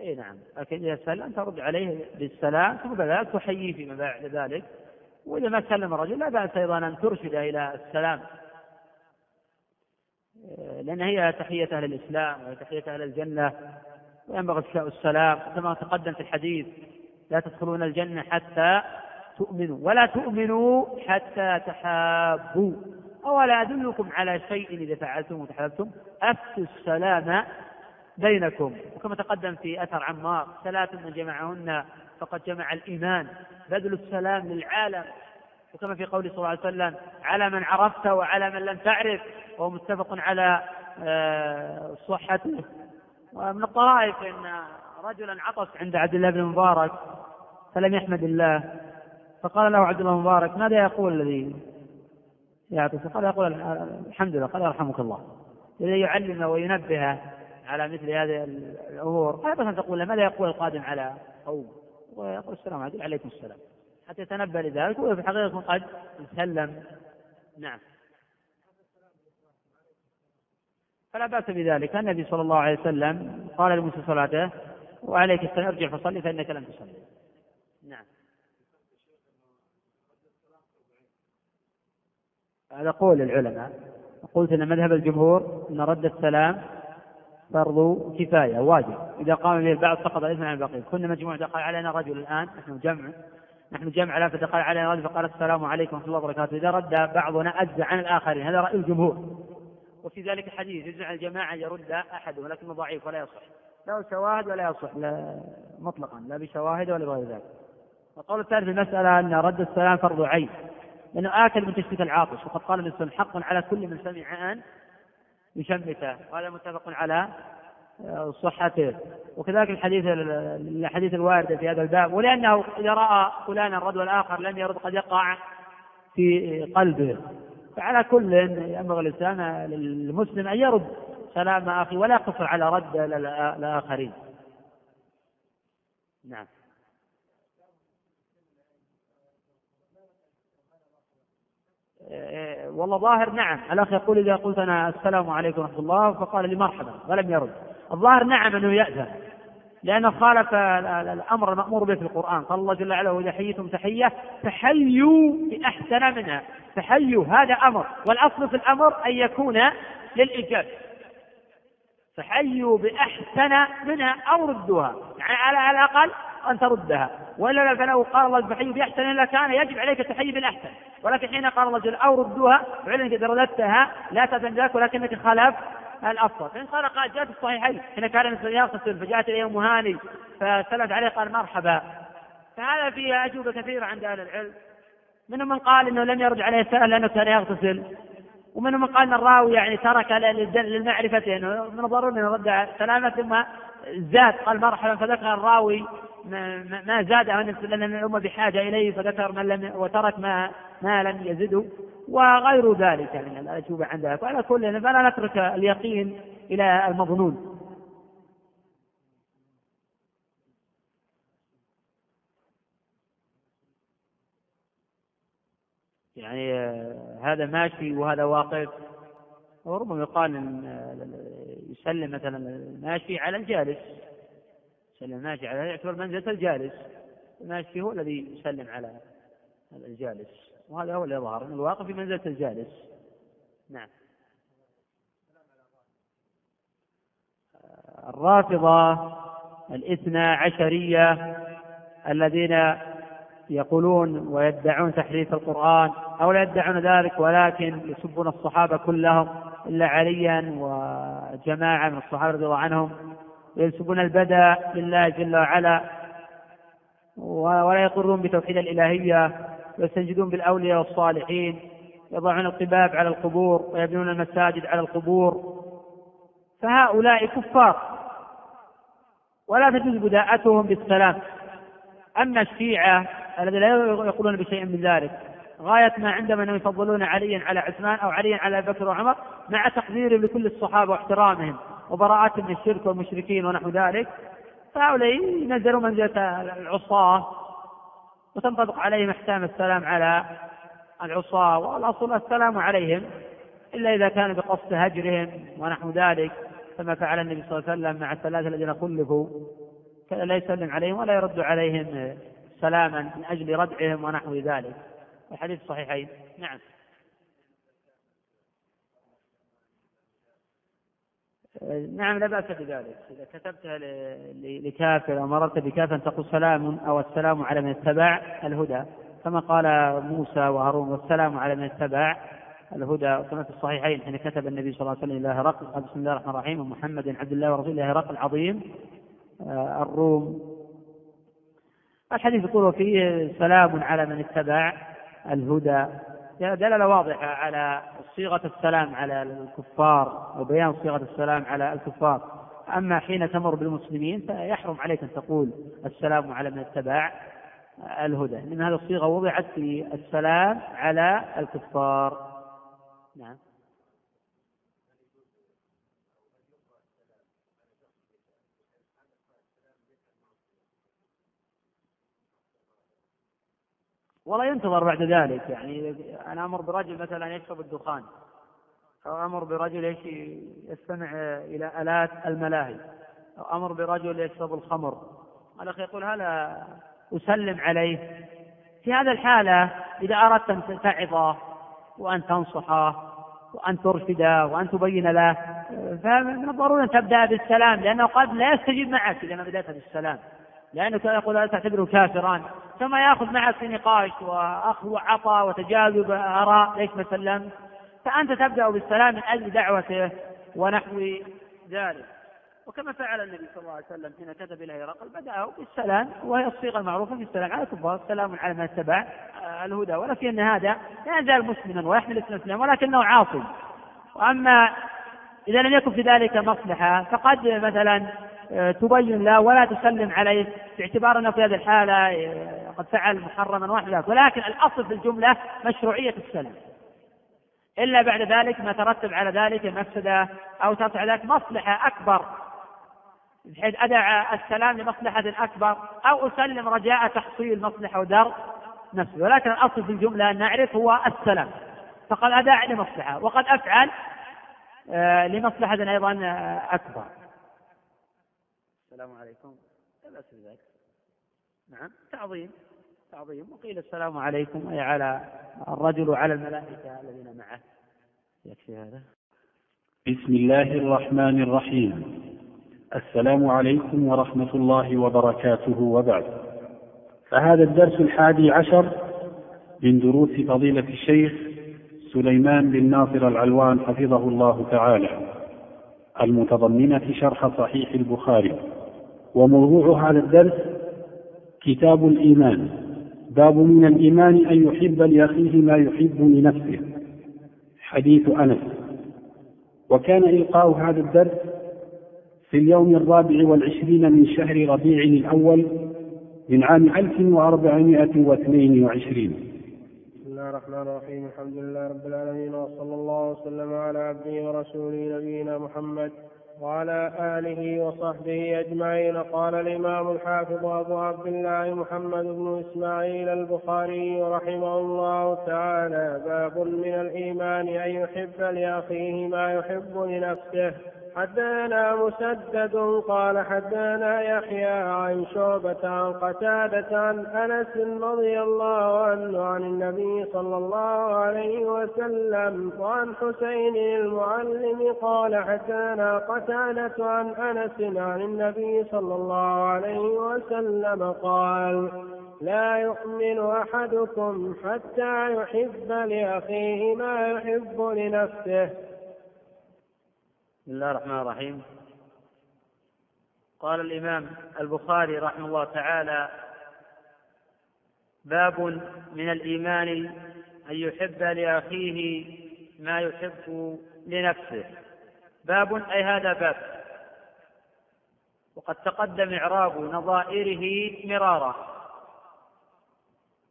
اي نعم. لكن إذا سلم ترد عليه بالسلام ثم بعد ذلك تحييه فيما بعد ذلك. وإذا ما سلم الرجل لا بأس أيضا أن ترشد إلى السلام. لأن هي تحية أهل الإسلام وهي تحيه أهل الجنة وينبغي افشاء السلام. كما تقدم في الحديث لا تدخلون الجنة حتى تؤمنوا ولا تؤمنوا حتى تحابوا. أولا أدلكم على شيء إذا فعلتم وتحاببتم أفتوا السلام بينكم. وكما تقدم في أثر عمار ثلاث من جمعهن فقد جمع الإيمان. بذل السلام للعالم. وكما في قوله صلى الله عليه وسلم على من عرفت وعلى من لم تعرف. وهو متفق على آه، صحته. ومن الطرائف إن رجلا عطس عند عبد الله بن مبارك فلم يحمد الله. فقال له عبد الله مبارك ماذا يقول الذي يعطس؟ قال يقول الحمد لله قال يرحمك الله. يعلمه وينبهه. على مثل هذه بس أن تقول له ماذا يقول القادم على قوم؟ ويقول السلام عليكم. عليكم السلام. حتى يتنبه لذلك وفي الحقيقة قد سلم نعم. فلا بأس بذلك. النبي صلى الله عليه وسلم قال لموسى صلاته وعليك السلام ارجع فصلي فإنك لم تصلي. نعم. هذا قول العلماء. قلت إن مذهب الجمهور إن رد السلام فرض كفاية واجب. إذا قام به البعض سقط الإثم عن البقية. كنا مجموعه دخل علينا رجل الآن نحن جمع. نحن جمع لا فدخل علينا رجل فقال السلام عليكم ورحمة الله وبركاته. إذا رد بعضنا اجزى عن الآخرين. هذا رأي الجمهور. وفي ذلك حديث يجزع الجماعة يرد احدهم لكنه ضعيف ولا يصح. له شواهد ولا يصح لا مطلقا. لا بشواهد ولا بغير ذلك. القول الثالث في المسألة أن رد السلام فرض عين. لأنه آكل من تشتيت العاطش. وقد قال النبي حق على كل من سمع أن يشمته وهذا متفق على آه، صحته. وكذلك الحديث الحديث الواردة في هذا الباب. ولأنه إذا رأى فلانا الرد والآخر لم يرد قد يقع في قلبه. فعلى كل ينبغي الإنسان للمسلم أن يرد سلام أخي ولا يقصر على رد الآخرين. نعم إيه، والله ظاهر نعم. الأخ يقول إذا قلت أنا السلام عليكم ورحمة الله فقال لي مرحبا ولم يرد. الظاهر نعم أنه يأذن لأنه خالف الأمر المأمور به في القرآن. قال الله جل وعلا وإذا حييتم تحية فحيوا بأحسن منها فحيوا هذا أمر. والأصل في الأمر أن يكون للإيجاب. فحيوا بأحسن منها أو ردوها. يعني على الأقل أن تردها. وإلا فلو قال الله فحيوا بأحسن لكان يجب عليك التحيي بالأحسن. ولكن حين قال الله جل أو ردوها فعلا إذا رددتها لا ذلك ولكنك خالف الأفضل فإن قال قال جاءت الصحيحين حين كان يغتسل فجاءت إليه أم هاني عليه قال مرحبا. فهذا فيه أجوبة كثيرة عند أهل العلم. منهم من قال إنه لم يرد عليه السلام لأنه كان يغتسل. ومنهم من قال ان الراوي يعني ترك للمعرفة انه من الضروري انه رد سلامة ثم زاد قال مرحبا فذكر الراوي ما زاد لأن الأمة بحاجة إليه فذكر من لم وترك ما ما لم يزده وغير ذلك من الأجوبة عن ذلك وعلى كل فلا نترك اليقين إلى المظنون. يعني آه، هذا ماشي وهذا واقف وربما يقال إن آه، يسلم مثلا الماشي على الجالس. يسلم الماشي على يعتبر منزلة الجالس. الماشي هو الذي يسلم على الجالس. وهذا هو اللي يظهر إن الواقف في منزلة الجالس. نعم. الرافضة الاثنى عشرية الذين يقولون ويدعون تحريف القرآن أو لا يدعون ذلك ولكن يسبون الصحابة كلهم إلا عليا وجماعة من الصحابة رضي الله عنهم وينسبون البدء لله جل وعلا ولا يقرون بتوحيد الإلهية ويستنجدون بالأولياء والصالحين يضعون القباب على القبور ويبنون المساجد على القبور. فهؤلاء كفار ولا تجوز بداءتهم بالسلام. أما الشيعة الذين لا يقولون بشيء من ذلك. غاية ما عندهم أنهم يفضلون عليا على عثمان أو عليا على أبي بكر وعمر مع تقديرهم لكل الصحابة واحترامهم وبراءتهم من الشرك والمشركين ونحو ذلك فهؤلاء ينزلون منزلة العصاة وتنطبق عليهم أحكام السلام على العصاة والأصل السلام عليهم إلا إذا كان بقصد هجرهم ونحو ذلك كما فعل النبي صلى الله عليه وسلم مع الثلاثة الذين خلفوا. كان لا يسلم عليهم ولا يرد عليهم سلاما من أجل ردعهم ونحو ذلك. الحديث الصحيحين نعم. نعم لا بأس بذلك. إذا كتبتها لكافر أو مررت بكافر تقول سلام أو السلام على من اتبع الهدى. كما قال موسى وهارون والسلام على من اتبع الهدى. كما في الصحيحين حين كتب النبي صلى الله عليه وسلم إلى هرقل. بسم الله الرحمن الرحيم. ومحمد عبد الله ورسوله هرقل العظيم. آه، الروم. الحديث يقول فيه سلام على من اتبع الهدى. دلالة واضحة على صيغة السلام على الكفار وبيان صيغة السلام على الكفار. أما حين تمر بالمسلمين فيحرم عليك أن تقول السلام على من اتبع الهدى. لأن هذه الصيغة وضعت في السلام على الكفار. نعم. ولا ينتظر بعد ذلك. يعني أنا أمر برجل مثلا يشرب الدخان. أو أمر برجل يستمع إلى آلات الملاهي. أو أمر برجل يشرب الخمر. الأخ يقول هلا أسلم عليه. في هذا الحالة إذا أردت أن تعظه وأن تنصحه وأن ترشده وأن تبين له فمن الضروري أن تبدأ بالسلام لأنه قد لا يستجيب معك إذا ما بدأت بالسلام. لأنك يقول لا تعتبره كافرا ثم يأخذ معك في نقاش وأخذ وعطاء وتجاذب آراء ليش ما سلمت فأنت تبدأ بالسلام من أجل دعوته ونحو ذلك. وكما فعل النبي صلى الله عليه وسلم حين كتب إلى هرقل بدأه بالسلام وهي الصيغة المعروفة في السلام على الكفار سلام على من اتبع الهدى. أن هذا لا يزال مسلما ويحمل اسم الإسلام ولكنه عاصي. وأما إذا لم يكن في ذلك مصلحة فقد مثلا تبين له ولا تسلم عليه باعتبار أنه في هذه الحالة آه، قد فعل محرما واحدا ولكن الأصل في الجملة مشروعية السلام إلا بعد ذلك ما ترتب على ذلك مفسدة أو ترتب على ذلك مصلحة أكبر بحيث أدع السلام لمصلحة أكبر أو أسلم رجاء تحصيل مصلحة ودر نفسه. ولكن الأصل في الجملة أن نعرف هو السلام فقد أدع لمصلحة وقد أفعل آه، لمصلحة أيضا آه، أكبر. السلام عليكم. لا بأس بذلك. نعم. تعظيم. تعظيم. وقيل السلام عليكم أي على الرجل وعلى الملائكة الذين معه. يكفي هذا. بسم الله الرحمن الرحيم. السلام عليكم ورحمة الله وبركاته وبعد. فهذا الدرس الحادي عشر من دروس فضيلة الشيخ سليمان بن ناصر العلوان حفظه الله تعالى المتضمنة شرح صحيح البخاري. وموضوع هذا الدرس كتاب الإيمان. باب من الإيمان أن يحب لأخيه ما يحب لنفسه. حديث أنس. وكان إلقاء هذا الدرس في اليوم الرابع والعشرين من شهر ربيع الأول من عام 1422 بسم الله الرحمن الرحيم. الحمد لله رب العالمين وصلى الله وسلم على عبده ورسوله نبينا محمد وعلى آله وصحبه أجمعين. قال الإمام الحافظ أبو عبد الله محمد بن إسماعيل البخاري رحمه الله تعالى باب من الإيمان أن يحب لأخيه ما يحب لنفسه. حدثنا مسدد قال حدثنا يحيى عن شعبة عن قتادة عن أنس رضي الله عنه عن النبي صلى الله عليه وسلم وعن حسين المعلم قال حدثنا قتادة عن أنس عن النبي صلى الله عليه وسلم قال لا يؤمن أحدكم حتى يحب لأخيه ما يحب لنفسه. بسم الله الرحمن الرحيم. قال الإمام البخاري رحمه الله تعالى باب من الإيمان أن يحب لأخيه ما يحب لنفسه. باب أي هذا باب. وقد تقدم إعراب نظائره مرارا.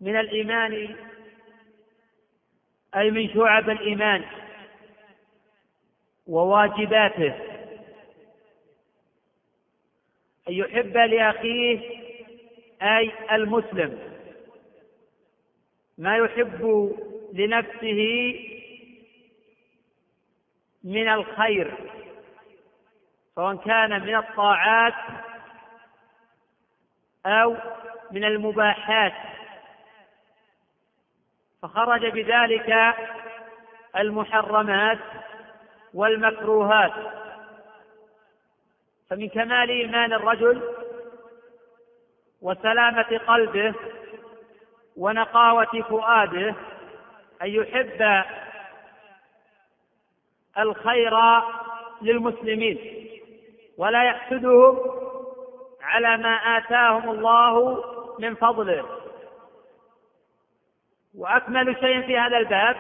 من الإيمان أي من شعب الإيمان. وواجباته. أن يحب لأخيه أي المسلم. ما يحب لنفسه من الخير سواء كان من الطاعات أو من المباحات. فخرج بذلك المحرمات والمكروهات. فمن كمال إيمان الرجل وسلامة قلبه ونقاوة فؤاده أن يحب الخير للمسلمين ولا يحسدهم على ما آتاهم الله من فضله. وأكمل شيء في هذا الباب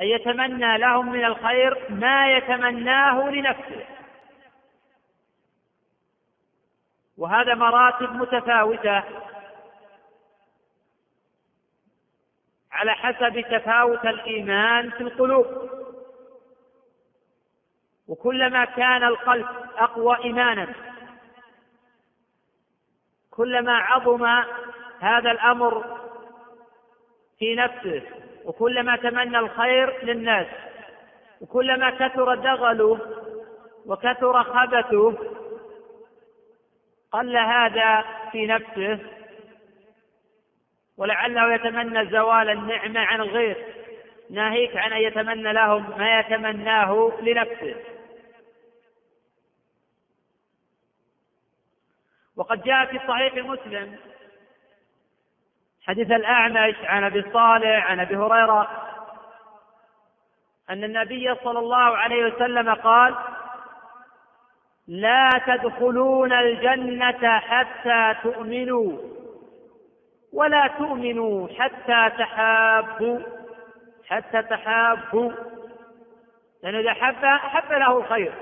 أن يتمنى لهم من الخير ما يتمناه لنفسه. وهذا مراتب متفاوتة على حسب تفاوت الإيمان في القلوب. وكلما كان القلب أقوى إيمانا كلما عظم هذا الأمر في نفسه وكلما تمنى الخير للناس وكلما كثر دغله وكثر خبثه قل هذا في نفسه ولعله يتمنى زوال النعمة عن الغير ناهيك عن أن يتمنى لهم ما يتمناه لنفسه. وقد جاء في صحيح مسلم حديث الأعمش عن أبي صالح عن أبي هريرة أن النبي صلى الله عليه وسلم قال لا تدخلون الجنة حتى تؤمنوا ولا تؤمنوا حتى تحابوا حتى تحابوا. لأن إذا حب حب له الخير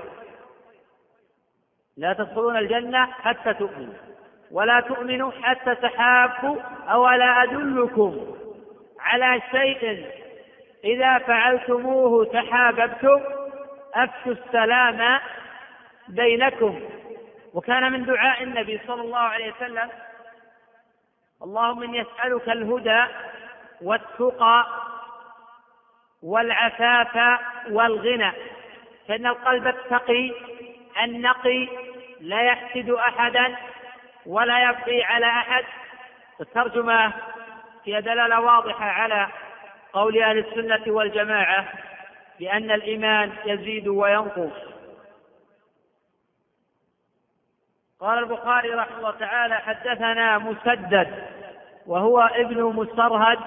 لا تدخلون الجنة حتى تؤمنوا. ولا تؤمنوا حتى تحابوا أولا أدلكم على شيء. إذا فعلتموه تحاببتم أفشوا السلام بينكم. وكان من دعاء النبي صلى الله عليه وسلم اللهم إني أسألك الهدى والتقى والعفاف والغنى. فإن القلب التقي النقي لا يحسد أحدا. ولا يبقي على أحد. الترجمة فيها دلالة واضحة على قول أهل السنة والجماعة بأن الإيمان يزيد وينقص. قال البخاري رحمه الله تعالى حدثنا مسدد وهو ابن مسرهد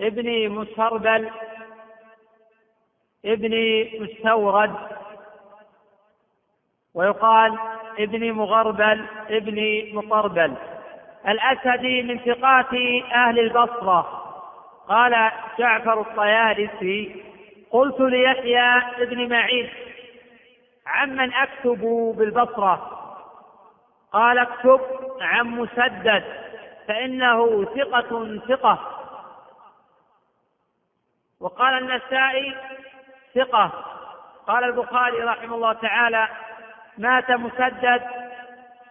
ابن مسربل ابن مستورد. ويقال ابن مغربل ابن مطربل. الأسدي من ثقات أهل البصرة. قال جعفر الطيالسي قلت ليحيى ابن معين عمن أكتب بالبصرة؟ قال اكتب عن مسدد فإنه ثقة ثقة. وقال النسائي ثقة. قال البخاري رحمه الله تعالى مات مسدد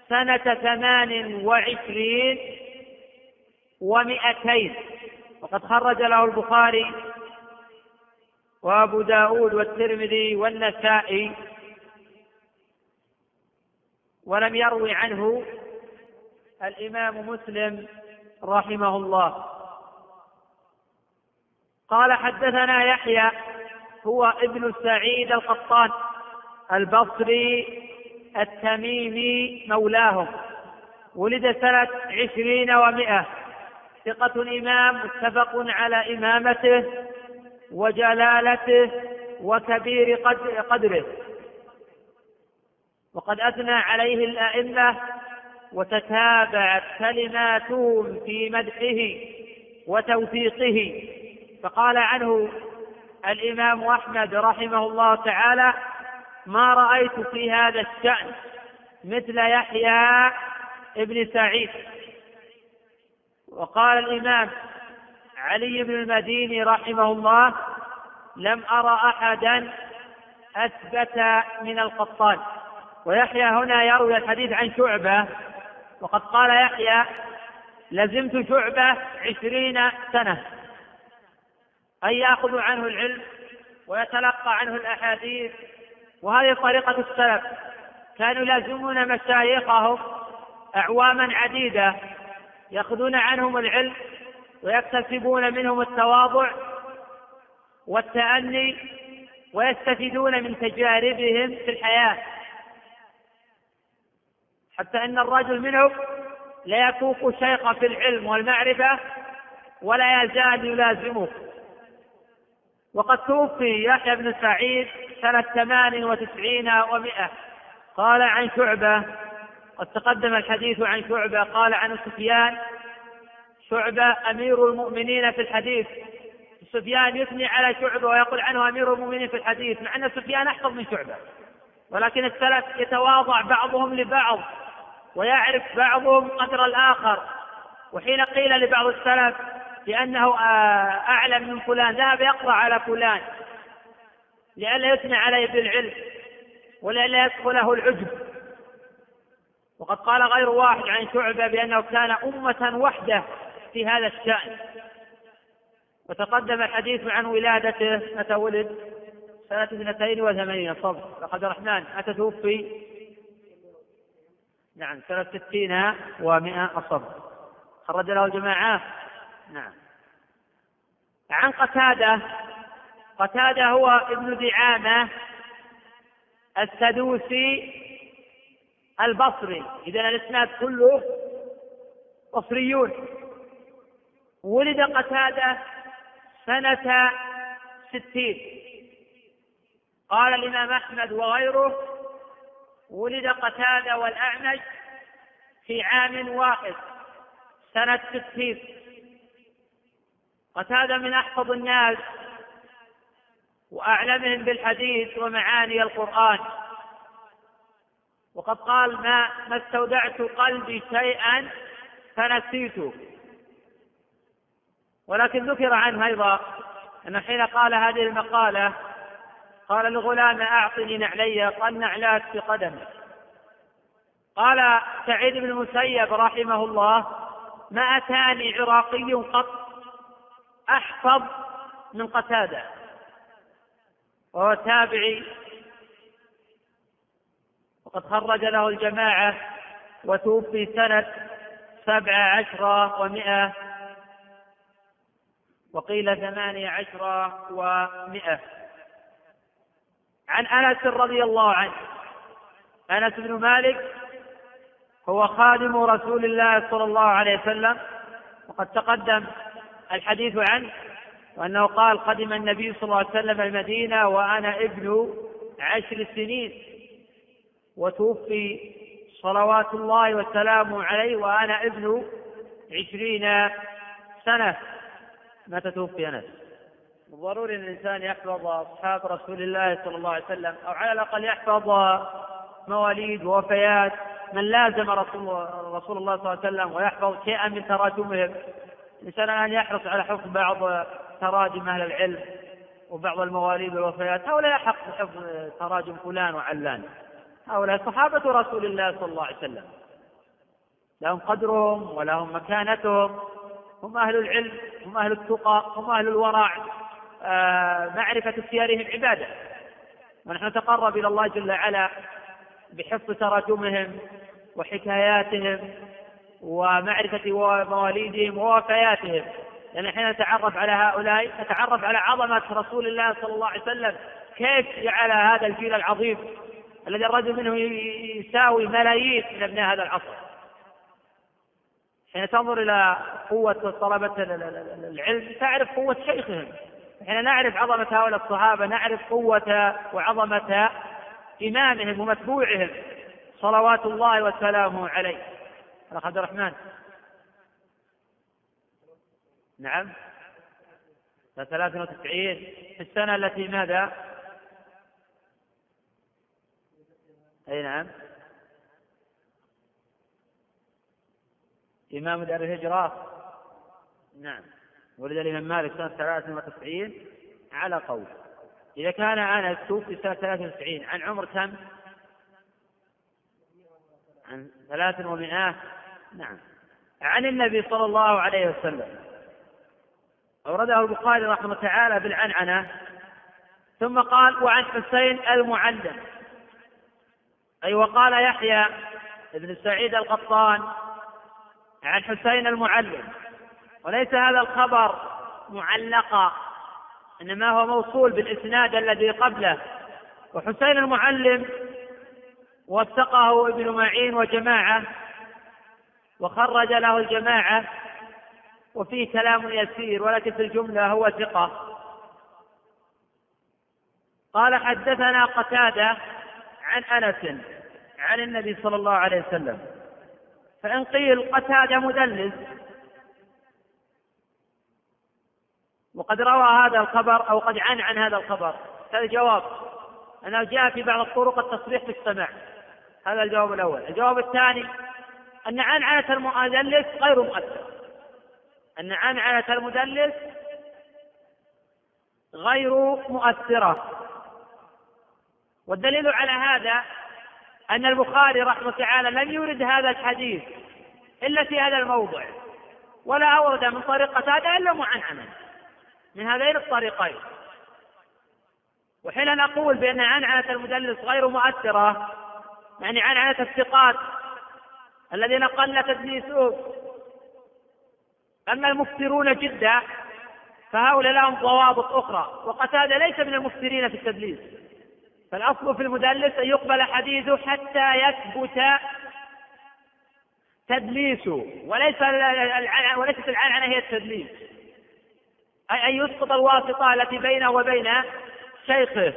سنة ثمان وعشرين ومئتين. وقد خرج له البخاري وأبو داود والترمذي والنسائي ولم يروي عنه الإمام مسلم رحمه الله. قال حدثنا يحيى هو ابن سعيد القطان البصري التميمي مولاهم. ولد سنة عشرين ومائة ثقة إمام متفق على إمامته وجلالته وكبير قدره. وقد أثنى عليه الأئمة وتتابعت كلماتهم في مدحه وتوثيقه. فقال عنه الإمام أحمد رحمه الله تعالى ما رأيت في هذا الشأن مثل يحيى ابن سعيد. وقال الإمام علي بن المديني رحمه الله لم أرى أحدا أثبت من القطان. ويحيى هنا يروي الحديث عن شعبة وقد قال يحيى لزمت شعبة عشرين سنة. أي يأخذ عنه العلم ويتلقى عنه الأحاديث وهذه طريقة السلف. كانوا يلازمون مشايخهم أعواما عديدة يأخذون عنهم العلم ويكتسبون منهم التواضع والتأني ويستفيدون من تجاربهم في الحياة. حتى إن الرجل منهم لا يفوق الشيخ في العلم والمعرفة ولا يزال يلازمه. وقد توفي يحيى بن سعيد سنة ثمان وتسعين ومائة قال عن شعبة قد تقدم الحديث عن شعبة قال عن سفيان. شعبة أمير المؤمنين في الحديث. سفيان يثني على شعبة ويقول عنه أمير المؤمنين في الحديث مع أن سفيان أحفظ من شعبة. ولكن السلف يتواضع بعضهم لبعض ويعرف بعضهم قدر الآخر. وحين قيل لبعض السلف بأنه آه، أعلم من فلان ذهب يقرأ على فلان. لئلا يثني عليه بالعلم ولئلا يدخله العجب. وقد قال غير واحد عن شعبة بأنه كان أمة وحدة في هذا الشأن. وتقدم الحديث عن ولادته متى ولد؟ سنة اثنتين وثمانين صبر. لقد الرحمن متى توفي؟ نعم سنة ستين ومائة الصبر خرج له الجماعة؟ نعم. عن قتادة قتادة هو ابن دعامة السدوسي البصري. إذا الإسناد كله بصريون. ولد قتادة سنة ستين. قال الإمام أحمد وغيره ولد قتادة والأعمش في عام واحد سنة ستين. قتادة من أحفظ الناس وأعلمهم بالحديث ومعاني القرآن. وقد قال ما ما استودعت قلبي شيئا فنسيته. ولكن ذكر عنه أيضا أن حين قال هذه المقالة قال الغلام أعطني نعلي قال نعلات في قدمه قال سعيد بن المسيب رحمه الله ما أتاني عراقي قط أحفظ من قتادة. وهو تابعي وقد خرج له الجماعة وتوفي سنة سبع عشر ومائة وقيل ثمانية عشر ومائة عن أنس رضي الله عنه. أنس بن مالك هو خادم رسول الله صلى الله عليه وسلم وقد تقدم الحديث عنه. وأنه قال قدم النبي صلى الله عليه وسلم المدينة وأنا ابن عشر سنين. وتوفي صلوات الله وسلامه عليه وأنا ابن عشرين سنة. متى توفي أنس؟ ضروري أن الإنسان يحفظ أصحاب رسول الله صلى الله عليه وسلم أو على الأقل يحفظ مواليد ووفيات من لازم رسول, رسول الله صلى الله عليه وسلم ويحفظ شيئا من تراجمهم. الإنسان الآن يحرص على حفظ بعض تراجم أهل العلم وبعض المواليد والوفيات. هؤلاء حق حفظ تراجم فلان وعلان. هؤلاء صحابة رسول الله صلى الله عليه وسلم. لهم قدرهم ولهم مكانتهم. هم أهل العلم هم أهل التقى هم أهل الورع آه معرفة سيارهم عبادة. ونحن نتقرب إلى الله جل وعلا بحفظ تراجمهم وحكاياتهم ومعرفة مواليدهم ووفياتهم. لأن حين نتعرف على هؤلاء نتعرف على عظمة رسول الله صلى الله عليه وسلم. كيف جعل هذا الجيل العظيم الذي الرجل منه يساوي ملايين من أبناء هذا العصر؟ حين تنظر إلى قوة طلبة العلم تعرف قوة شيخهم. حين نعرف عظمة هؤلاء الصحابة نعرف قوة وعظمة إمامهم ومتبوعهم. صلوات الله وسلامه عليه. الأخ عبد الرحمن. نعم. ثلاثة وتسعين. في السنة التي ماذا؟ أي نعم. إمام دار الهجرة. نعم. ولد الإمام مالك سنة ثلاثة وتسعين. على قول. إذا كان أنس توفي سنة ثلاثة وتسعين عن عمر كم؟ عن ثلاث ومئات نعم. عن النبي صلى الله عليه وسلم. أورده البخاري رحمه الله تعالى بالعنعنة ثم قال وعن حسين المعلم. أي وقال يحيى بن سعيد القطان عن حسين المعلم. وليس هذا الخبر معلقا إنما هو موصول بالإسناد الذي قبله. وحسين المعلم وثقه ابن معين وجماعة وخرج له الجماعة وفيه كلام يسير ولكن في الجملة هو ثقة. قال حدثنا قتادة عن أنس عن النبي صلى الله عليه وسلم. فإن قيل قتادة مدلس وقد روى هذا الخبر أو قد عن عن هذا الخبر. هذا الجواب. أنه جاء في بعض الطرق التصريح بالسماع هذا الجواب الأول. الجواب الثاني أن عنعنة المدلس غير مؤثر أن عنعنة المدلس غير مؤثرة. والدليل على هذا أن البخاري رحمه تعالى لم يورد هذا الحديث إلا في هذا الموضع ولا أورد من طريق قتادة إلا معنعنا. من هذين الطريقين. وحين نقول بأن عنعنة المدلس غير مؤثرة يعني عنعنة الثقات الذين قل تدليسهم أما المفترون جدا فهؤلاء لهم ضوابط أخرى. وقتادة ليس من المفترين في التدليس. فالأصل في المدلس أن يقبل حديثه حتى يثبت تدليسه وليس وليست العنعنة هي التدليس. أي أن يسقط الواسطة التي بينه وبين شيخه.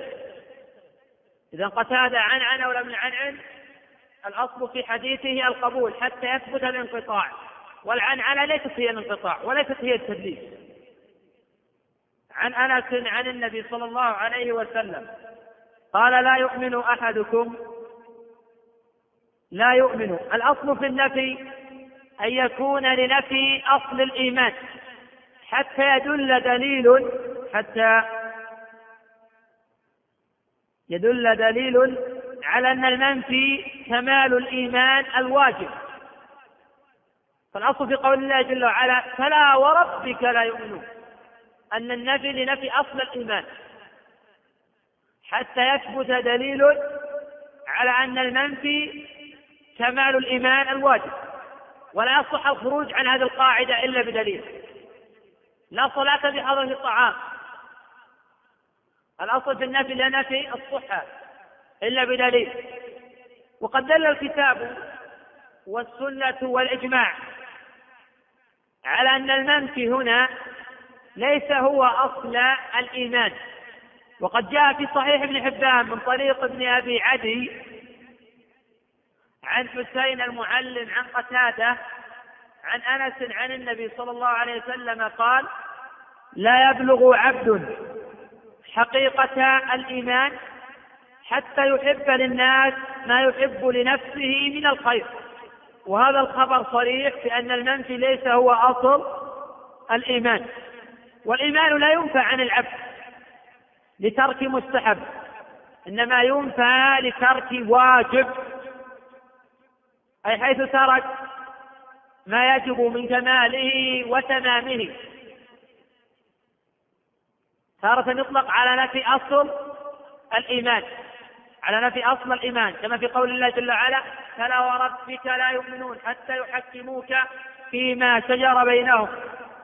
إذا قتادة عنعن ولم يعنعن الأصل في حديثه القبول حتى يثبت الانقطاع. والعنعنة ليست هي الانقطاع وليست هي التدليس عن أنس عن النبي صلى الله عليه وسلم قال لا يؤمن أحدكم لا يؤمن. الأصل في النفي أن يكون لنفي أصل الإيمان. حتى يدل دليل حتى يدل دليل على أن المنفي كمال الإيمان الواجب. فالأصل في قول الله جل وعلا فلا وربك لا يؤمنون. أن النفي لنفي أصل الإيمان. حتى يثبت دليل على أن المنفي كمال الإيمان الواجب. ولا يصح الخروج عن هذه القاعدة إلا بدليل. لا صلاة بحضرة الطعام. الأصل في النفي لا نفي الصحة إلا بدليل. وقد دل الكتاب والسنة والإجماع على أن المنفي هنا ليس هو أصل الإيمان. وقد جاء في صحيح ابن حبان من طريق ابن أبي عدي عن حسين المعلم عن قتادة عن أنس عن النبي صلى الله عليه وسلم قال لا يبلغ عبد حقيقة الإيمان حتى يحب للناس ما يحب لنفسه من الخير. وهذا الخبر صريح بأن المنفي ليس هو أصل الإيمان. والإيمان لا ينفى عن العبد لترك مستحب إنما ينفى لترك واجب. أي حيث ترك ما يجب من كماله وتمامه. تارة يطلق على نفي أصل الإيمان على نفي أصل الإيمان كما في قول الله جل وعلا فلا وربك لا يؤمنون حتى يحكموك فيما شجر بينهم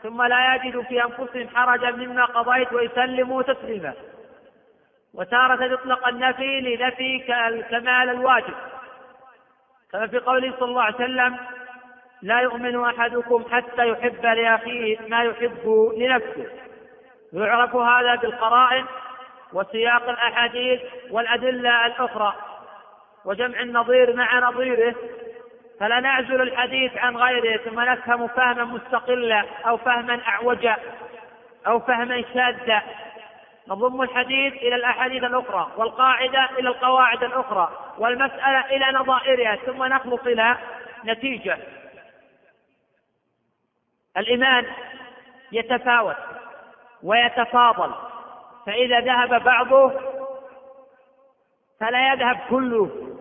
ثم لا يجدوا في أنفسهم حرجا مما قضيت ويسلموا تسليما. وتارة يطلق النفي لنفي الكمال الواجب. كما في قوله صلى الله عليه وسلم لا يؤمن أحدكم حتى يحب لأخيه ما يحب لنفسه. يعرف هذا بالقرائن وسياق الأحاديث والأدلة الأخرى. وجمع النظير مع نظيره فلا نعزل الحديث عن غيره ثم نفهم فهما مستقلا أو فهما أعوجا أو فهما شاذا نضم الحديث إلى الأحاديث الأخرى والقاعدة إلى القواعد الأخرى والمسألة إلى نظائرها ثم نخلص إلى نتيجة. الإيمان يتفاوت ويتفاضل فإذا ذهب بعضه فلا يذهب كله.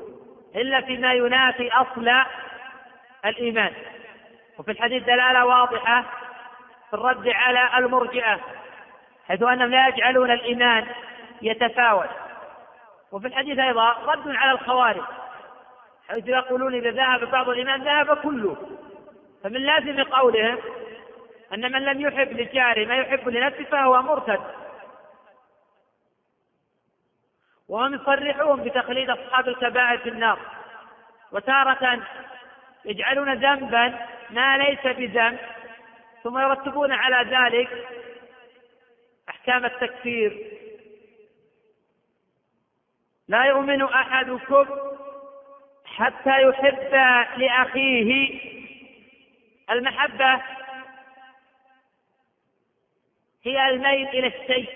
إلا فيما ينافي أصل الإيمان. وفي الحديث دلالة واضحة في الرد على المرجئة حيث أنهم لا يجعلون الإيمان يتفاوت. وفي الحديث أيضا رد على الخوارج حيث يقولون إذا ذهب بعض الإيمان ذهب كله. فمن لازم قولهم أن من لم يحب لجاره ما يحب لنفسه فهو مرتد. وهم يصرحون بتخليد أصحاب الكبائر في النار. وتارة يجعلون ذنبا ما ليس بذنب ثم يرتبون على ذلك أحكام التكفير. لا يؤمن أحدكم حتى يحب لأخيه المحبة. هي الميل إلى الشيء.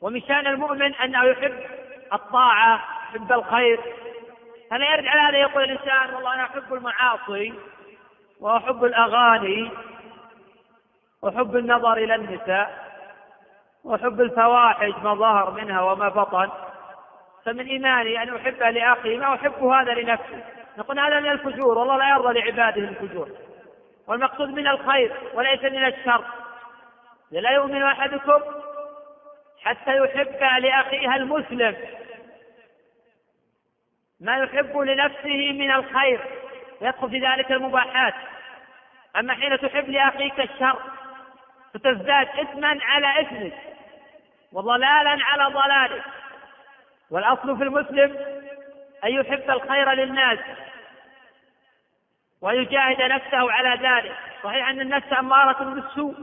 ومن شأن المؤمن أنه يحب الطاعة يحب الخير. يرد على هذا يقول الإنسان والله أنا أحب المعاصي وأحب الأغاني وحب النظر إلى النساء وحب الفواحش ما ظهر منها وما بطن. فمن إيماني أن أحب لأخي ما أحب هذا لنفسي. نقول هذا من الفجور والله لا يرضى لعباده الفجور. والمقصود من الخير وليس من الشر. لا يؤمن أحدكم حتى يحب لأخيها المسلم. ما يحب لنفسه من الخير يدخل في ذلك المباحات. أما حين تحب لأخيك الشر فتزداد إثما على إثمك وضلالا على ضلالك. والأصل في المسلم أن يحب الخير للناس ويجاهد نفسه على ذلك. صحيح أن النفس أمارة بالسوء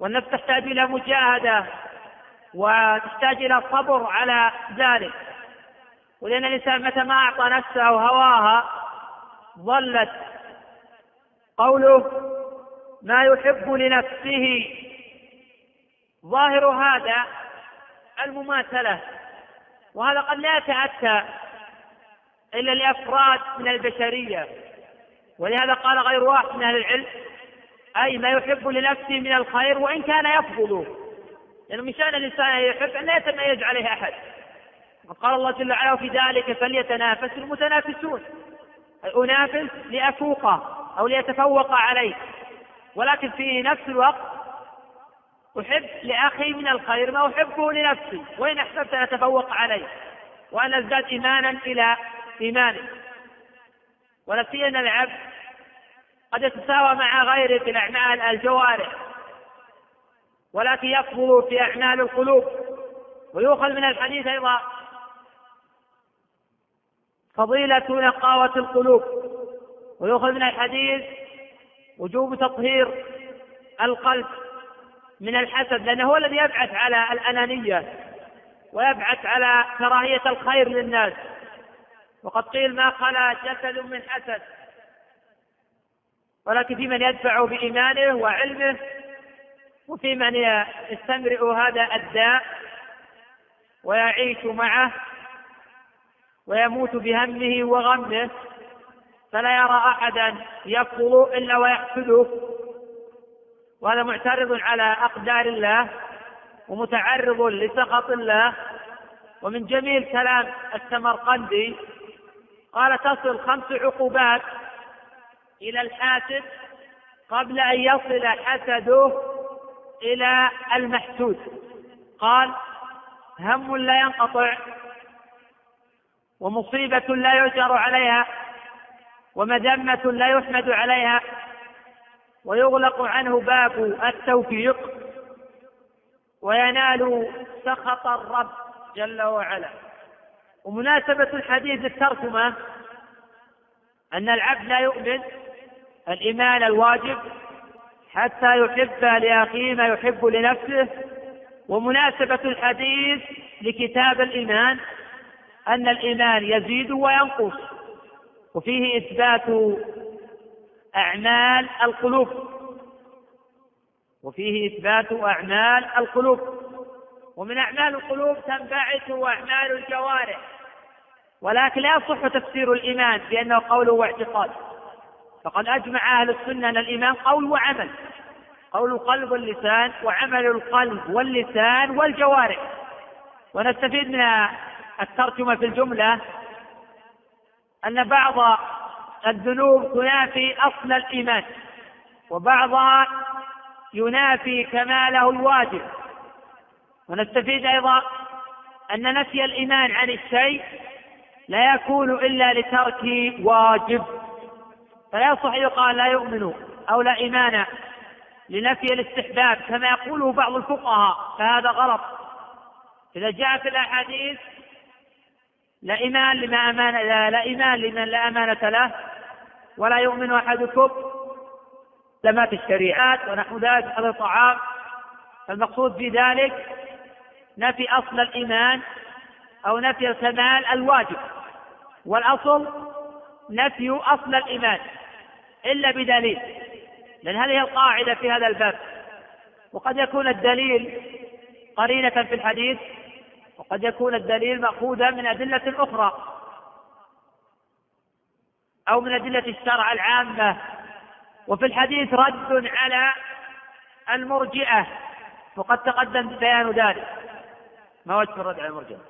والنفس تحتاج إلى مجاهدة وتحتاج إلى صبر على ذلك. ولأن الإنسان متى ما أعطى نفسه هواها ظلت قوله ما يحب لنفسه. ظاهر هذا المماثلة وهذا قد لا يتأتى إلا لأفراد من البشرية. ولهذا قال غير واحد من أهل العلم أي ما يحب لنفسه من الخير وإن كان يفضل لأنه من شأن الإنسان يحب أن لا يتميز عليه أحد. وقد قال الله جل وعلا في ذلك فليتنافس المتنافسون. أنافس لأفوقه أو ليتفوق عليه. ولكن في نفس الوقت أحب لأخي من الخير ما أحبه لنفسي. وإن أحببت أن أتفوق عليه. وأن أزداد إيمانا إلى إيمانه. ونفسيا العبد قد يتساوى مع غيره في الأعمال الجوارح. ولكن يفضل في أعمال القلوب. ويؤخذ من الحديث أيضا فضيلة نقاوة القلوب. ويؤخذ من الحديث وجوب تطهير القلب من الحسد لأنه هو الذي يبعث على الأنانية ويبعث على كراهية الخير للناس. وقد قيل ما خلا جسد من حسد. ولكن في من يدفع بإيمانه وعلمه وفي من يستمرئ هذا الداء ويعيش معه ويموت بهمه وغمه فلا يرى أحدا يفضل إلا ويحسده. وهذا معترض على أقدار الله ومتعرض لسخط الله. ومن جميل كلام السمرقندي قال تصل خمس عقوبات إلى الحاسد قبل أن يصل حسده إلى المحسود. قال هم لا ينقطع. ومصيبة لا يؤجر عليها ومذمة لا يحمد عليها ويغلق عنه باب التوفيق وينال سخط الرب جل وعلا. ومناسبة الحديث الترجمة أن العبد لا يؤمن الإيمان الواجب حتى يحب لأخيه ما يحب لنفسه. ومناسبة الحديث لكتاب الإيمان أن الإيمان يزيد وينقص. وفيه إثبات أعمال القلوب. وفيه إثبات أعمال القلوب. ومن أعمال القلوب تنبعث أعمال الجوارح. ولكن لا يصح تفسير الإيمان بأنه قول واعتقاد. فقد أجمع أهل السنة أن الإيمان قول وعمل. قول القلب واللسان وعمل القلب واللسان والجوارح. ونستفيد من الترجمة في الجملة أن بعض الذنوب تنافي أصل الإيمان وبعضها ينافي كماله الواجب. ونستفيد أيضا أن نفي الإيمان عن الشيء لا يكون إلا لترك واجب. فلا يصح يقال لا يؤمن أو لا إيمان لنفي الاستحباب كما يقوله بعض الفقهاء فهذا غلط. إذا جاء في الأحاديث لا إيمان لما أمان لا, لا إيمان لمن لا أمانة له ولا يؤمن أحدكم. لما في الشريعات ونحو ذلك هذا الطعام المقصود في ذلك نفي أصل الإيمان أو نفي الكمال الواجب والأصل نفي أصل الإيمان إلا بدليل لأن هذه القاعدة في هذا الباب. وقد يكون الدليل قرينة في الحديث وقد يكون الدليل مأخوذا من أدلة أخرى أو من أدلة الشرع العامة. وفي الحديث رد على المرجئة وقد تقدم بيان ذلك. ما وجه الرد على المرجئة؟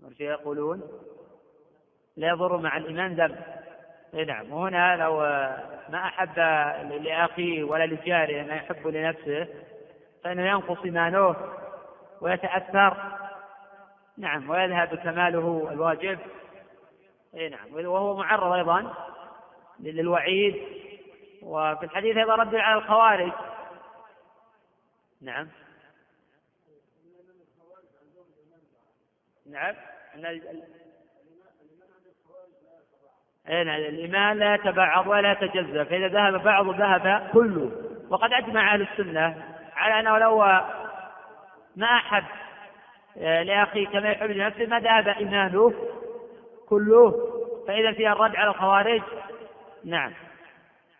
المرجئة يقولون لا يضر مع الإيمان ذنب. إي نعم. وهنا لو ما أحب لأخيه ولا لجاره ما يحب لنفسه فإنه ينقص إيمانه ويتأثر نعم ويذهب كماله الواجب. إي نعم وهو معرض أيضا للوعيد. وفي الحديث أيضا رد على الخوارج. نعم. نعم أن أي نعم الإيمان لا يتبعض ولا يتجزأ. فإذا ذهب بعض ذهب كله. وقد أجمع أهل السنة على أنه لو ما أحب آه، لأخيه كما يحب لنفسه ما ذهب إيمانه كله فإذا فيها الرد على الخوارج نعم.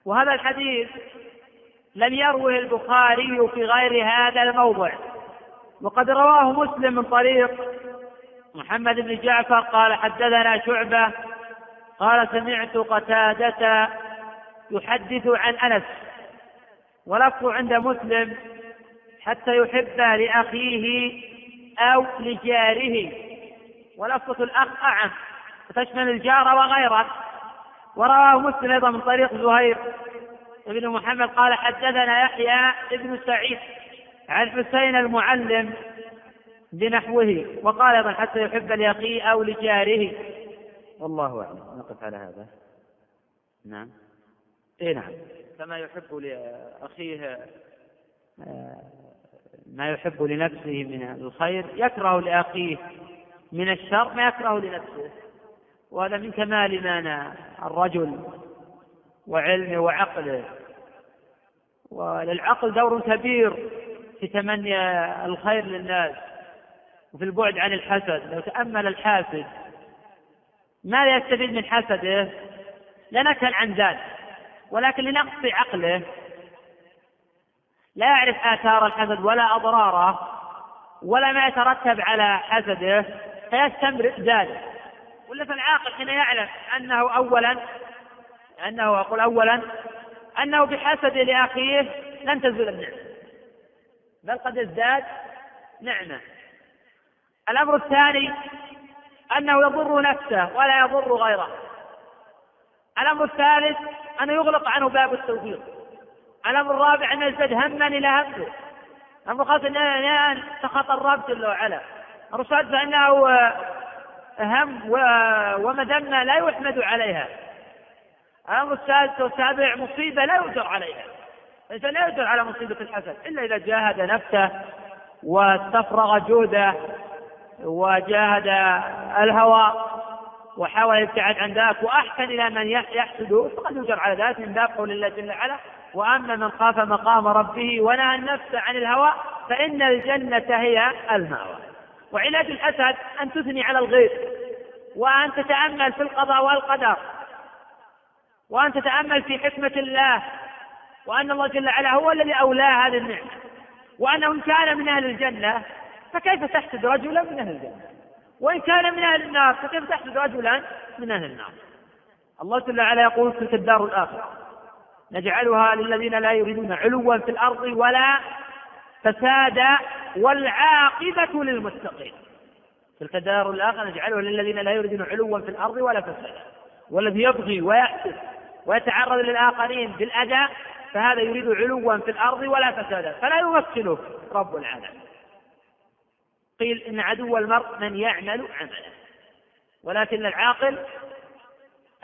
وهذا الحديث لم يروه البخاري في غير هذا الموضع. وقد رواه مسلم من طريق محمد بن جعفر قال حدثنا شعبة قال سمعت قتادة يحدث عن أنس. ولفظ عند مسلم حتى يحب لأخيه أو لجاره. ولفظة الأخ أعم تشمل الجار وغيره. ورواه مسلم أيضا من طريق زهير بن محمد قال حدثنا يحيى بن سعيد عن حسين المعلم بنحوه وقال أيضا حتى يحب لأخيه أو لجاره. والله أعلم. نقف على هذا. نعم. اي نعم. كما يحب لأخيه آه، ما يحب لنفسه من الخير يكره لأخيه من الشر ما يكره لنفسه. وهذا من كمال إيمان الرجل وعلمه وعقله. وللعقل دور كبير في تمني الخير للناس وفي البعد عن الحسد. لو تأمل الحاسد ماذا يستفيد من حسده لا نسأل عن ذلك. ولكن لنقص عقله لا يعرف آثار الحسد ولا أضراره ولا ما يترتب على حسده فيستمر ذلك. ولا فالعاقل حين يعلم أنه أولا أنه أقول أولا أنه بحسد لأخيه لن تزول النعمة. بل قد يزداد نعمة. الأمر الثاني أنه يضر نفسه ولا يضر غيره. الأمر الثالث أنه يغلق عنه باب التوفيق. الأمر الرابع أنه يزداد هما إلى همه الأمر الخامس أنه سخط الرب جل وعلا الأمر السادس أنه هم ومذمة لا يحمد عليها. الأمر السادس والسابع مصيبة لا يؤجر عليها. الإنسان لا يؤجر على مصيبة الحسد إلا إذا جاهد نفسه واستفرغ جهده وجاهد الهوى وحاول الابتعاد عن ذلك وأحسن إلى من يحسده فقد يجر على ذلك من باب قول الله جل وعلا. واما من خاف مقام ربه ونهى النفس عن الهوى فإن الجنة هي المأوى. وعلاج الأسد أن تثني على الغير وأن تتأمل في القضاء والقدر وأن تتأمل في حكمة الله وأن الله جل وعلا هو الذي اولاه هذه النعمة. وأنه إن كان من أهل الجنة فكيف تحسد رجلا من أهل الجنة؟ وإن كان من أهل النار فكيف تحسد رجلا من أهل النار؟ الله جل وعلا يقول تلك الدار الآخرة نجعلها للذين لا يريدون علوا في الأرض ولا فسادا والعاقبة للمتقين. تلك الدار الآخرة نجعلها للذين لا يريدون علوا في الأرض ولا فسادا والذي يبغي ويحسد ويتعرض للآخرين بالأذى فهذا يريد علوا في الأرض ولا فسادا فلا يمثله رب العالمين. قيل إن عدو المرء من يعمل عمله ولكن العاقل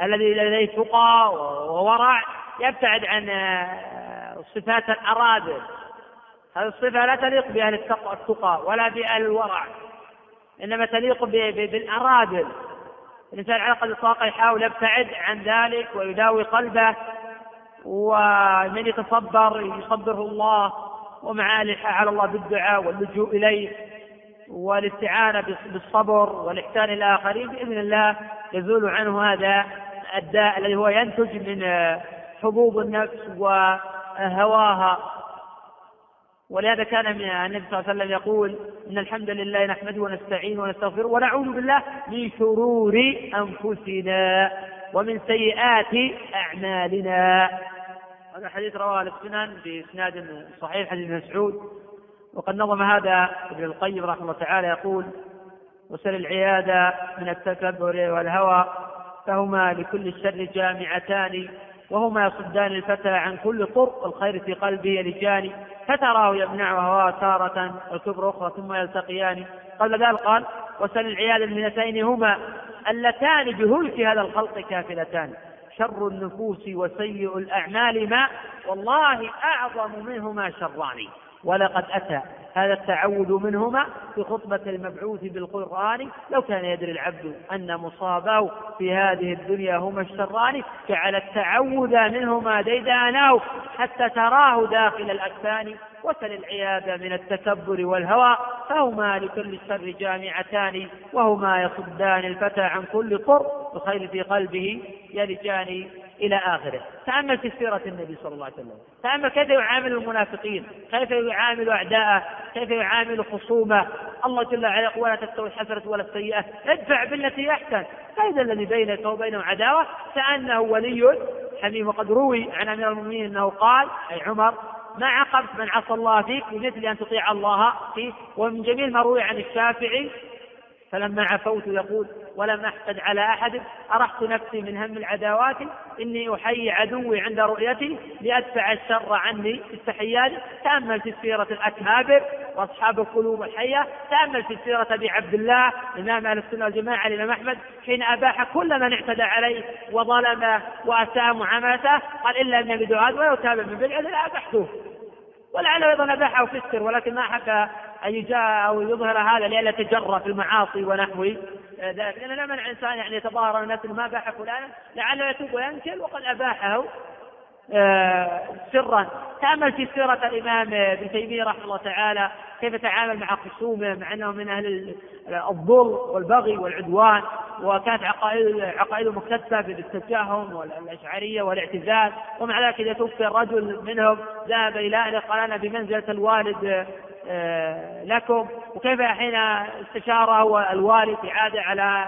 الذي لديه تقى وورع يبتعد عن آه، صفات الأراذل هذه الصفة لا تليق بأهل التقى ولا بأهل الورع إنما تليق بالأراذل الإنسان على قدر الطاقة يحاول يبتعد عن ذلك ويداوي قلبه ومن يتصبر يصبره الله ومع على الله بالدعاء واللجوء إليه والاستعانة بالصبر والإحسان إلى الآخرين بإذن الله يزول عنه هذا الداء الذي هو ينتج من حبوب النفس هواها ولهذا كان النبي صلى الله عليه وسلم يقول إن الحمد لله نحمده ونستعينه ونستغفره ونعوذ بالله من شرور أنفسنا ومن سيئات أعمالنا. هذا الحديث رواه السنن بإسناد صحيح حديث مسعود. وقد نظم هذا ابن القيم رحمه الله تعالى يقول وسل العياذ من التكبر والهوى فهما لكل الشر جامعتان وهما يصدان الفتى عن كل طرق الخير في قلبه يلجان فتراه يمنع تارة والكبر أخرى ثم يلتقيان. قبل ذلك قال وسل العياذ المنتين هما اللتان بهلك هذا الخلق كافلتان. شر النفوس وسيء الأعمال ما والله أعظم منهما شران. ولقد أتى هذا التعود منهما في خطبة المبعوث بالقرآن. لو كان يدري العبد أن مصابه في هذه الدنيا هما الشران جعل التعوذ منهما ديدانه حتى تراه داخل الأكفان وسل العياذ من التكبر والهوى. فهما لكل الشر جامعتان وهما يصدان الفتى عن كل قر الخير في قلبه يلجان إلى آخره. تأمل في سيرة النبي صلى الله عليه وسلم. تأمل كيف يعامل المنافقين؟ كيف يعامل أعداءه؟ كيف يعامل خصومه؟ الله جل وعلا يقول ولا تستوي الحسنة ولا السيئة ادفع بالتي أحسن. فإذا الذي بينك وبينه عداوة كأنه ولي حميم. وقد روي عن أمير المؤمنين أنه قال أي عمر ما عقبت من عصى الله فيك بمثل أن تطيع الله فيه ومن جميل ما روي عن الشافعي فلما عفوت يقول ولم أحقد على أحد أرحت نفسي من هم العداوات إني أحيي عدوي عند رؤيتي لأدفع الشر عني في التحيات. تأمل في سيرة الأكابر وأصحاب القلوب الحية. تأمل في سيرة أبي عبد الله إمام أهل السنة والجماعة الإمام أحمد حين أباح كل من اعتدى عليه وظلمه وأساء معاملته. قال إلا أن بدعاء ويتابع من بدعة أبحته ولعله أيضا أباحه فسر ولكن ما حب أن يجاء أو يظهر هذا لئلا يتجرى في المعاصي ونحو ذلك لأن لا منع الإنسان يعني يتظاهر الناس ما اباح فلانا لعله يتوب وينكر وقد أباحه آه، سرا. تأمل في سيرة الإمام ابن تيمية رحمه الله تعالى كيف تعامل مع خصومه مع أنه من أهل الظلم والبغي والعدوان وكانت عقائد عقائده مكتسبة بالتجاهم والأشعرية والاعتزال ومع ذلك إذا توفي الرجل منهم ذهب إلى أهله قال أنا بمنزلة الوالد لكم وكيف حين استشاره الوالد إعادة على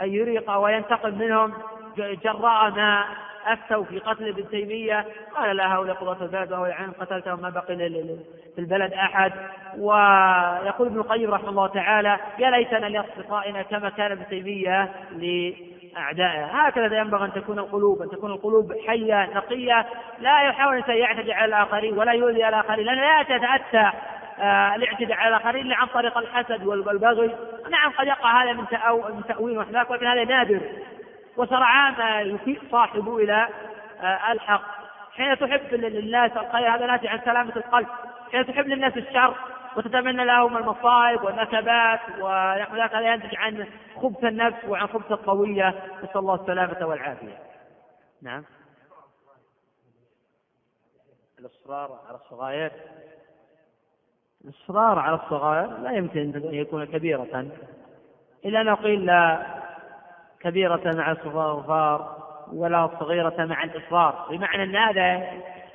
أن يريق وينتقم منهم جراء ما أفتوا في قتل ابن تيمية قال لا هؤلاء قضاة البلد وهو يعني قتلتهم ما بقي في البلد أحد. ويقول ابن القيم رحمه الله تعالى يا ليتنا لأصدقائنا كما كان ابن تيمية لأعدائه. هكذا ينبغي أن تكون القلوب أن تكون القلوب حية نقية لا يحاول الانسان يعتدي على الآخرين ولا يؤذي الآخرين لأنه لا آه، الاعتداء على الآخرين الا عن طريق الحسد والبغي. نعم قد يقع هذا من تأويل وحذاك ولكن هذا نادر. وسرعان ما يفيء صاحبه إلى آه، الحق. حين تحب للناس الخير هذا ناتج عن سلامة القلب. حين تحب للناس الشر وتتمنى لهم المصائب والنكبات ونحو ذلك هذا ينتج عن خبث النفس وعن خبث القوية. نسأل الله السلامة والعافية. نعم. الإصرار على الصغائر. الإصرار على الصغائر لا يمكن أن يكون كبيرة. إلا أنه قيل لا كبيرة مع الصغار ولا صغيرة مع الإصرار. بمعنى أن هذا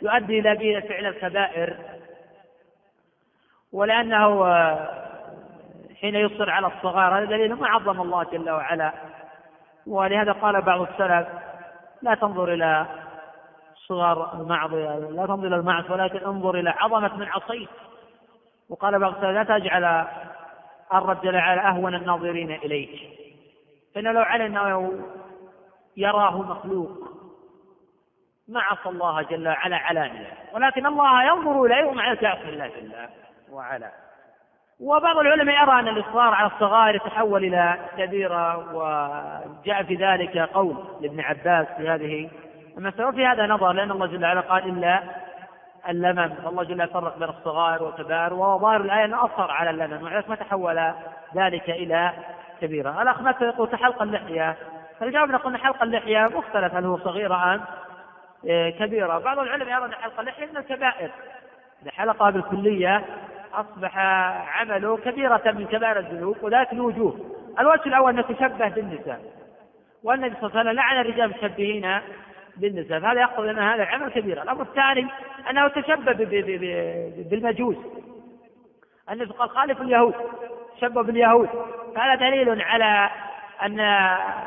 يؤدي إلى فعل الكبائر. ولأنه حين يصر على الصغار هذا دليل ما عظم الله جل وعلا. ولهذا قال بعض السلف لا تنظر إلى صغار المعصية لا تنظر إلى المعصية ولكن انظر إلى عظمة من عصيت. وقال بعض لا تجعل الرب جل وعلا أهون الناظرين إليك. فإنه لو علم أنه يراه مخلوق ما عصى الله جل وعلا علانية ولكن الله ينظر إليه ومع ذلك الله جل وعلا. وبعض العلماء يرى أن الإصرار على الصغائر يتحول إلى كبيرة وجاء في ذلك قول لابن عباس في هذه المسألة. وفي هذا نظر لأن الله جل وعلا قال إلا اللمم. والله جل يفرق بين الصغائر والكبائر وهو ظاهر الآية أنه أصر على اللمم وعلى ما تحول ذلك إلى كبيرة. الأخ مثلا يقول كحلق اللحية. فالجواب نقول أن حلق اللحية مختلف هل هو صغيرة أم إيه، كبيرة. بعض العلماء يرى أن حلق اللحية من الكبائر. إذا حلقها بالكلية أصبح عمله كبيرة من كبائر الذنوب وذلك الوجوه. الوجه الأول أنه تشبه بالنساء. والنبي صلى الله عليه وسلم لعن الرجال المشبهين بالنساء فهذا يقتضي أن هذا عمل كبير الأمر الثاني أنه تشبه بالمجوس. أن قال خالف اليهود تشبه باليهود. هذا دليل على أن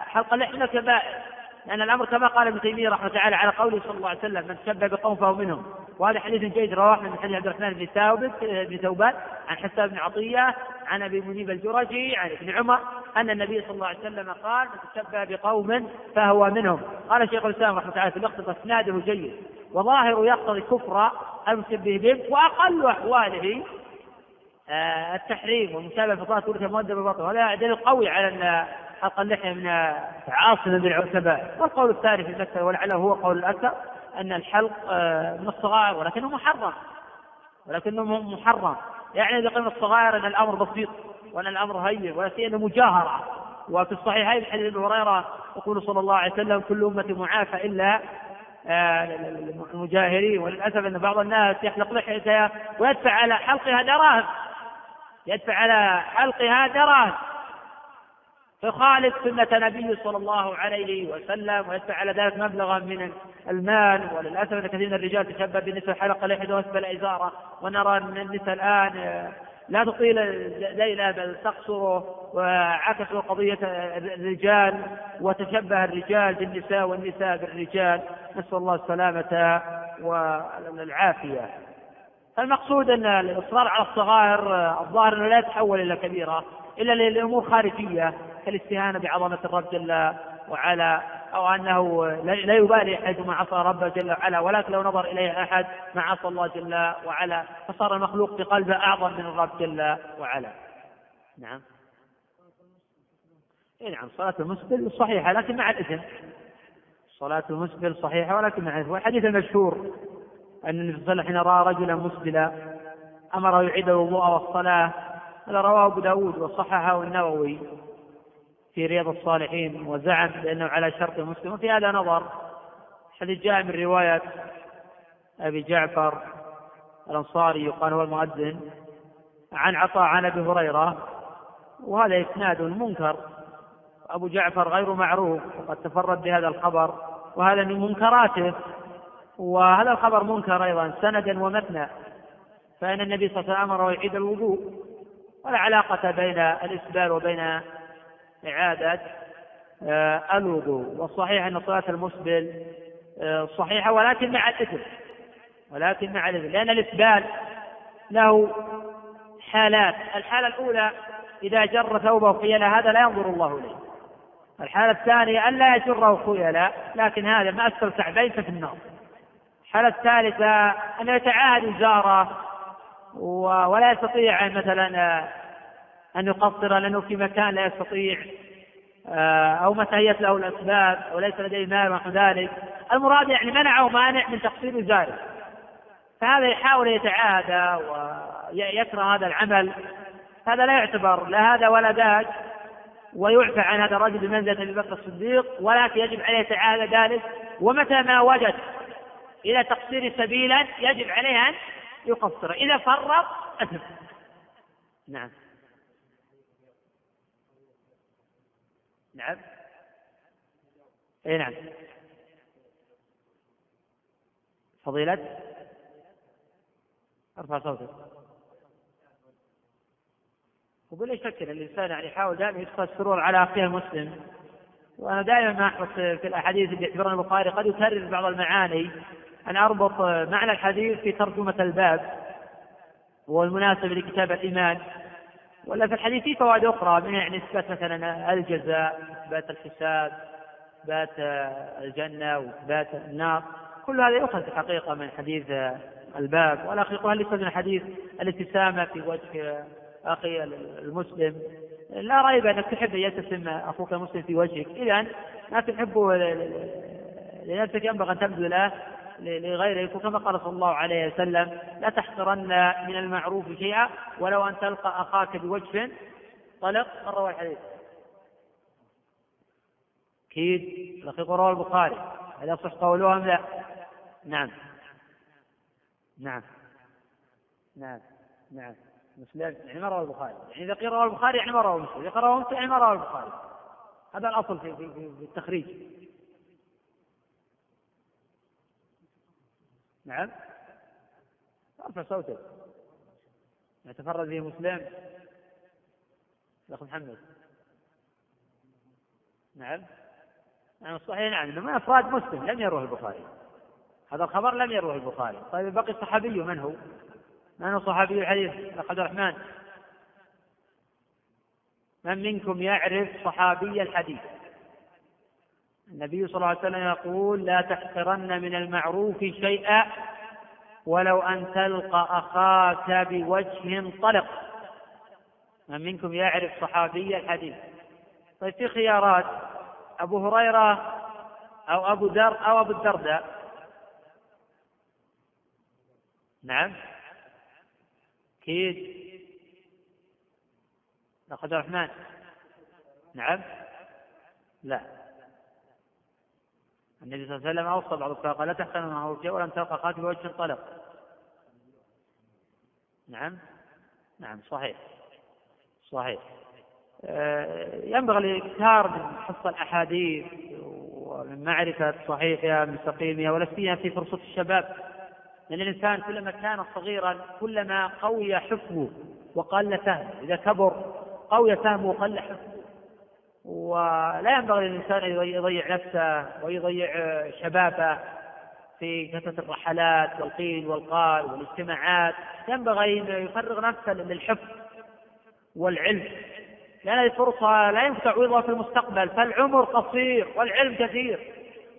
حلق اللحية كبائر. لأن الأمر كما قال ابن تيمية رحمة الله تعالى على قوله صلى الله عليه وسلم من تشبه بقوم فهو منهم. وهذا حديث جيد رواه من حديث عبد الرحمن بن ثابت بن ثوبان عن حسان بن عطية عن أبي منيب الجرجي عن ابن عمر أن النبي صلى الله عليه وسلم قال من تشبه بقوم فهو منهم. قال شيخ الإسلام رحمة الله تعالى في الاقتصاد إسناده جيد وظاهر يقتضي كفر المشبه بهم وأقل أحواله آه، التحريم والمشابهة في صلاة ورثة مؤدبة بالباطل. وهذا دليل قوي على أن حلق اللحية من عاصم بالعتباء والقول الثاني في المسألة ولعله هو قول الأكثر أن الحلق آه، من الصغائر ولكنه محرم. ولكنه محرم. يعني إذا قلنا الصغائر أن الأمر بسيط وأن الأمر هين ولا سيما مجاهرة. وفي الصحيحين حديث أبي هريرة يقول صلى الله عليه وسلم كل امتي معافى إلا آه، المجاهرين. وللأسف أن بعض الناس يحلق لحيته ويدفع على حلقها دراهم. يدفع على حلقها دراهم. فيخالف سنة نبيه صلى الله عليه وسلم ويدفع على ذلك مبلغا من المال. وللأسف أن كثير من الرجال تشبه بالنسبة حلقة لحد وأسفل إزارة. ونرى أن النساء الآن لا تطيل ليلة بل تقصر وعكسوا قضية الرجال وتشبه الرجال بالنساء والنساء بالرجال. نسأل الله السلامة والعافية. المقصود أن الإصرار على الصغائر الظاهر أنه لا يتحول إلى كبيرة إلا لأمور خارجية. كالاستهانة بعظمة الرب جل وعلا أو أنه لا يبالي حيثما عصى ربه جل وعلا ولكن لو نظر إليه أحد ما عصى الله جل وعلا فصار المخلوق في قلبه أعظم من الرب جل وعلا. نعم. إيه نعم صلاة المسبل صحيحة لكن مع الإثم صلاة المسبل صحيحة ولكن مع الإثم والحديث المشهور أن النبي صلى الله عليه وسلم حين رأى رجلا مسبلا أمره يعيد الوضوء والصلاة هذا رواه أبو داود وصححه النووي. في رياض الصالحين وزعم بأنه على شرط مسلم. وفي هذا نظر حديث جاء من رواية أبي جعفر الأنصاري يقال هو المؤذن عن عطاء عن أبي هريرة وهذا إسناد منكر. أبو جعفر غير معروف وقد تفرد بهذا الخبر وهذا من منكراته. وهذا الخبر منكر أيضا سندا ومتنا فإن النبي صلى الله عليه وسلم أمره يعيد الوضوء. ولا علاقة بين الإسبال وبين إعادة آه، الوضوء والصحيح أن صلاة المسبل آه، صحيحة ولكن مع الإثم. ولكن مع الإثم. لأن الإسبال له حالات. الحالة الأولى إذا جر ثوبه خيلا هذا لا ينظر الله إليه. الحالة الثانية أن لا يجره خيلا لكن هذا ما أسفل كعبين في النار. الحالة الثالثة أن يتعاهد إزاره ولا يستطيع مثلا أن يقصر لأنه في مكان لا يستطيع آه، أو ما تهيت له الأسباب أو ليس لديه مال ونحو ذلك. المراد يعني منعه مانع من تقصير ذلك فهذا يحاول يتعادى ويكره هذا العمل. هذا لا يعتبر لا هذا ولا ذاك ويعفى عن هذا الرجل بمنزلة أبي بكر الصديق ولكن يجب عليه يتعاهد ذلك. ومتى ما وجد إلى تقصير سبيلا يجب عليه أن يقصر. إذا فرط أثم. نعم. نعم. اي نعم. فضيلة. أرفع صوتك. وقل إيش فكر الإنسان يعني يحاول دائما يدخل السرور على أخيه المسلم. وأنا دائما ما احرص في الأحاديث اللي يعتبرها البخاري قد يكرر بعض المعاني. ان أربط معنى الحديث في ترجمة الباب والمناسب لكتاب الإيمان. ولا في الحديث في فوائد أخرى منها يعني إثبات مثلا الجزاء إثبات الحساب إثبات الجنة وإثبات النار كل هذا يؤخذ في الحقيقة من حديث الباب. والحقيقة هل من حديث الابتسامة في وجه أخي المسلم. لا ريب أنك تحب أن يبتسم أخوك المسلم في وجهك. إذا ما تحبه لنفسك ينبغي أن تبذل لغيره كما قال صلى الله عليه وسلم لا تحقرن من المعروف شيئا ولو أن تلقى أخاك بوجه طلق. من روى الحديث؟ أكيد. لقيق رواه البخاري. هل يصح قوله أم لا؟ نعم. نعم. نعم. نعم. مسلم. يعني ما روى البخاري. يعني إذا قيل رواه البخاري يعني ما روى مسلم. إذا رواه مسلم يعني ما روى البخاري. هذا الأصل في, في, في التخريج. نعم. أرفع صوتك. يتفرد به مسلم. الأخ محمد. نعم. نعم الصحيح نعم انه من إفراد مسلم لم يروه البخاري. هذا الخبر لم يروه البخاري. طيب بقي الصحابي من هو؟ من هو صحابي الحديث؟ الأخ عبد الرحمن. من منكم يعرف صحابي الحديث؟ النبي صلى الله عليه وسلم يقول لا تحقرن من المعروف شيئا ولو أن تلقى أخاك بوجه طلق. من منكم يعرف صحابي الحديث؟ طيب في خيارات أبو هريرة أو أبو ذر أو أبو الدرداء. نعم. أكيد. عبد الرحمن نعم. لا. النبي صلى الله عليه وسلم أوصى بعض الصحابة لا تحسن معه شيء ولم تلقى خاتم وجه طلق نعم؟ نعم صحيح. صحيح. آه، ينبغي الاكثار من حفظ الأحاديث ومن معرفة صحيحها من سقيمها ولا سيما في فرصة الشباب. لأن الإنسان كلما كان صغيرا كلما قوي حفظه وقل فهمه إذا كبر قوي فهمه وقل حفظه ولا ينبغي للإنسان أن يضيع نفسه ويضيع شبابه في كثرة الرحلات والقيل والقال والاجتماعات ينبغي أن يفرغ نفسه للحفظ والعلم. لأن الفرصة لا ينفع تعويضها في المستقبل فالعمر قصير والعلم كثير.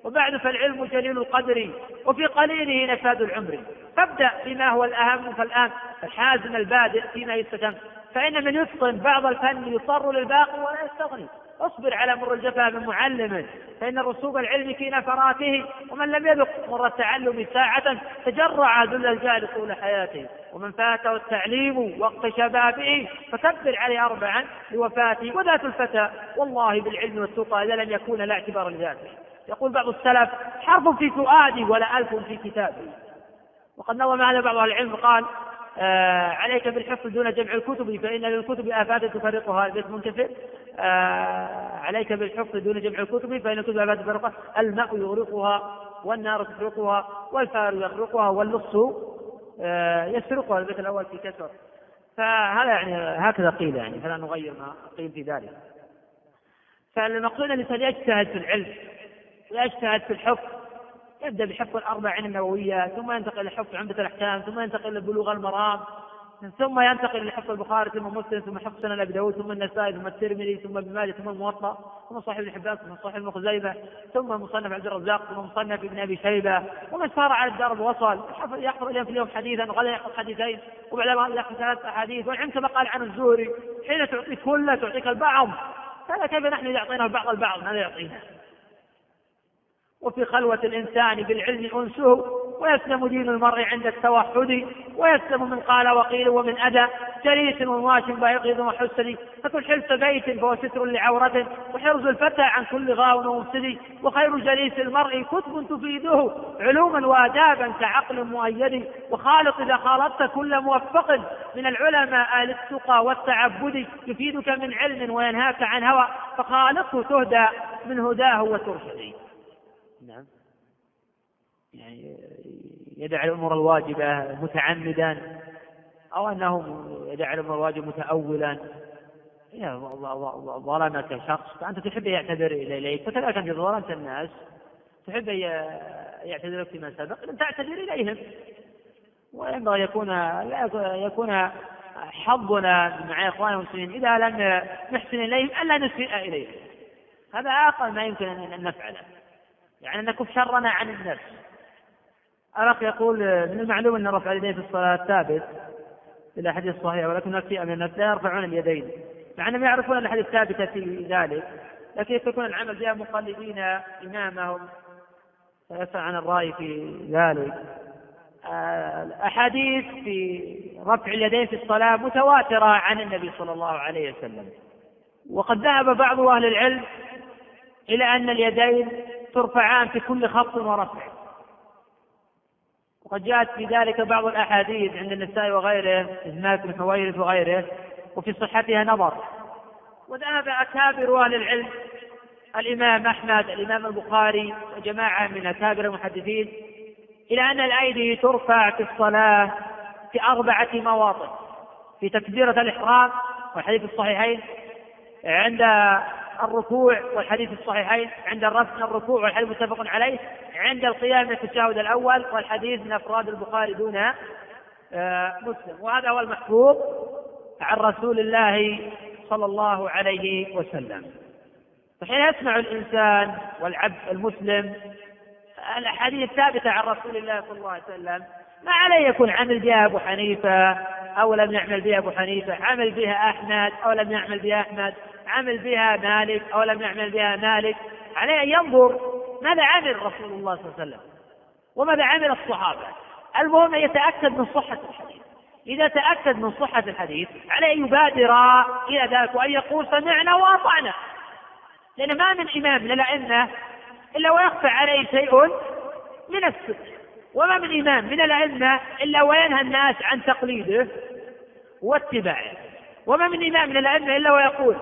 وبعد فالعلم جليل القدر وفي قليله نفاد العمر. فابدأ بما هو الأهم فالآن الحازم البادئ فيما يستتم فإن من يتقن بعض الفن يضطر للباقي ولا يستغني. اصبر على مر الجفا من معلم فإن الرسوب العلم في نفراته ومن لم يذق مر التعلم ساعة تجرع ذل الجهل طول حياته. ومن فاته التعليم وقت شبابه فكبر عليه أربعا لوفاته وذات الفتى. والله بالعلم والتقى إذا لم يكون لا اعتبار لذاته. يقول بعض السلف حرف في فؤادي ولا ألف في كتابي. وقد نظم هذا بعض أهل العلم قال عليك بالحفظ دون جمع الكتب فإن للكتب آفات تفرقها البيت منكسر. آه عليك بالحفظ دون جمع الكتب فإن الكتب آفات تفرقها الماء يغرقها والنار تفرقها والفار يخرقها واللص آه يسرقها البيت الأول في كسر. فهذا يعني هكذا قيل يعني فلا نغير ما قيل في ذلك. فالمقصود أن الإنسان يجتهد في العلم ويجتهد في الحفظ. يبدأ بحفظ الأربعين النووية ثم ينتقل إلى حفظ عمدة الأحكام ثم ينتقل إلى بلوغ المرام ثم ينتقل إلى حفظ البخاري ثم مسلم ثم حفظ سنن أبي داود ثم النسائي ثم الترمذي ثم ابن ماجه ثم الموطأ ثم صحيح ابن حبان ثم صحيح ابن ثم مصنف عبد الرزاق ثم مصنف ابن أبي شيبة ومن سار على الدرب وصل يحفظ اليوم في اليوم حديثا وغدا يحفظ حديثين وبعدما يحفظ ثلاث أحاديث والعلم كما قال عن الزهري حين تعطيك كله تعطيك البعض فلا كيف نحن إذا أعطينا البعض البعض ماذا يعطينا؟ وفي خلوة الإنسان بالعلم أنسه ويسلم دين المرء عند التوحد ويسلم من قال وقيل ومن أدى جليس ومواش بايقظ وحسد فكل حلف بيت فهو ستر لعورته وحرز الفتى عن كل غاو ومفسد وخير جليس المرء كتب تفيده علوما وآدابا كعقل مؤيد. وخالط إذا خالطت كل موفق. من العلماء آل التقى والتعبد يفيدك من علم وينهاك عن هوى. فخالطه تهدى من هداه وترشد يعني يدع الأمور الواجبة متعمدا أو أنه يدع الأمور الواجبة متأولا. ظلمك شخص. فأنت تحب أن يعتذر إليك فكذلك أنت ظلمت الناس. تحب أن يعتذر فيما سبق تعتذر إليهم. وينبغي يكون يكون حظنا مع إخوان المسلمين إذا لم نحسن إليهم ألا نسيء إليهم. هذا أقل ما يمكن أن نفعله. يعني نكف شرنا عن النفس. الأخ يقول من المعلوم أن رفع اليدين في الصلاة ثابت في الأحاديث الصحيحة ولكن نفسي من الناس لا يرفعون اليدين. مع أنهم يعرفون الأحاديث الثابتة في ذلك لكن يتركون العمل بها مقلدين إمامهم. فيسأل عن الرأي في ذلك. الأحاديث في رفع اليدين في الصلاة متواترة عن النبي صلى الله عليه وسلم. وقد ذهب بعض أهل العلم إلى أن اليدين ترفعان في كل خفض ورفع. وقد جاءت في ذلك بعض الأحاديث عند النساء وغيره مالك بن حويرث وغيره وفي صحتها نظر. وذهب أكابر أهل العلم الإمام أحمد الإمام البخاري وجماعة من أكابر المحدثين إلى أن الأيدي ترفع في الصلاة في أربعة مواطن في تكبيرة الإحرام والحديث الصحيحين عند الركوع والحديث الصحيحين عند الرفع الركوع والحديث متفق عليه عند القيام من التشهد الأول والحديث من أفراد البخاري دون آه، مسلم. وهذا هو المحفوظ عن رسول الله صلى الله عليه وسلم. فحين يسمع الإنسان والعبد المسلم الأحاديث الثابتة عن رسول الله صلى الله عليه وسلم ما عليه يكون عمل بها أبو حنيفة أو لم يعمل بها أبو حنيفة عمل بها أحمد أو لم يعمل بها أحمد. عمل بها مالك أو لم يعمل بها مالك عليه أن ينظر ماذا عمل رسول الله صلى الله عليه وسلم وماذا عمل الصحابة. المهم أن يتأكد من صحة الحديث. إذا تأكد من صحة الحديث عليه أن يبادر إلى ذلك وأن يقول سمعنا وأطعنا. لأن ما من إمام من الأئمة إلا ويخفى عليه شيء من السنة وما من إمام من الأئمة إلا وينهى الناس عن تقليده واتباعه. وما من إمام من الأئمة إلا ويقول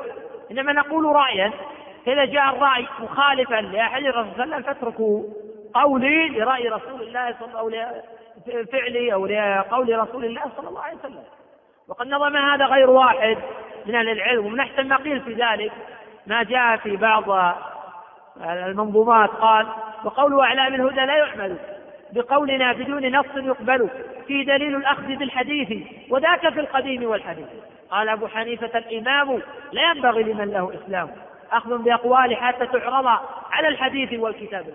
إنما نقول رأيا. فإذا جاء الرأي مخالفا لأحد الرسول صلى الله عليه وسلم فاتركوا قولي لرأي رسول الله صلى الله عليه وسلم فعلي أو لقول رسول الله صلى الله عليه وسلم. وقد نظم هذا غير واحد من أهل العلم ومن أحسن ما قيل في ذلك ما جاء في بعض المنظومات. قال وقول أعلام الهدى لا يعمل بقولنا بدون نص يقبل في دليل الأخذ بالحديث وذاك في القديم والحديث. قال أبو حنيفة الإمام لا ينبغي لمن له إسلام أخذ بأقواله حتى تعرض على الحديث والكتاب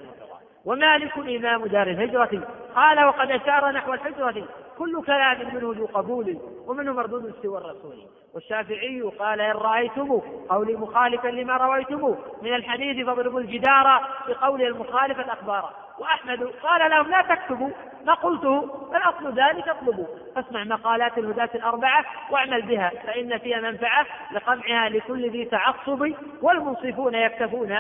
ومالك إمام دار الهجرة قال وقد أشار نحو الحجرة كل كلام منه ذو قبول ومنه مردود سوى الرسول. والشافعي قال إن رأيتم قولي مخالفا لما رويتم من الحديث فاضربوا الجدار بقول المخالف الأخبار وأحمد قال لهم لا تكتبوا ما قلته بل أصل ذلك اطلبوا. فاسمع مقالات الهداة الأربعة واعمل بها فإن فيها منفعة لقمعها لكل ذي تعصب والمنصفون يكتفون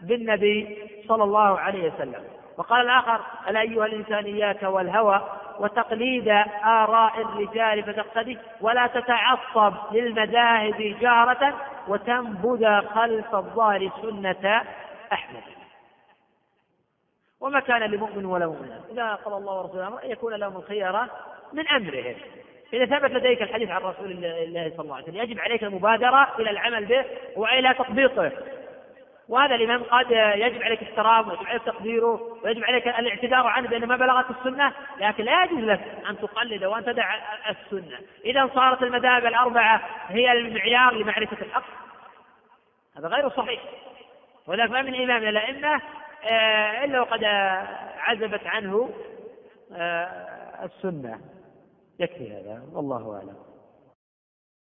بالنبي صلى الله عليه وسلم. وقال الآخر ألا أيها الإنسان إياك والهوى وتقليد آراء الرجال فتقتدي ولا تتعصب للمذاهب جارة وتنبذ خلف الظاهر سنة أحمد. وما كان لمؤمن ولا مؤمنة إذا قضى الله ورسوله أمر أن يكون لهم الخيرة من أمرهم. إذا ثبت لديك الحديث عن رسول الله صلى الله عليه وسلم يجب عليك المبادرة إلى العمل به وإلى تطبيقه. وهذا الإمام قد يجب عليك احترامه ويجب عليك تقديره ويجب عليك الاعتذار عنه بأن ما بلغت السنة لكن لا يجوز لك أن تقلد وأن تدع السنة. إذا صارت المذاهب الأربعة هي المعيار لمعرفة الحق هذا غير صحيح. ولذلك ما من إمام الأئمة إلا وقد عزبت عنه آه، السنة. يكفي هذا والله أعلم.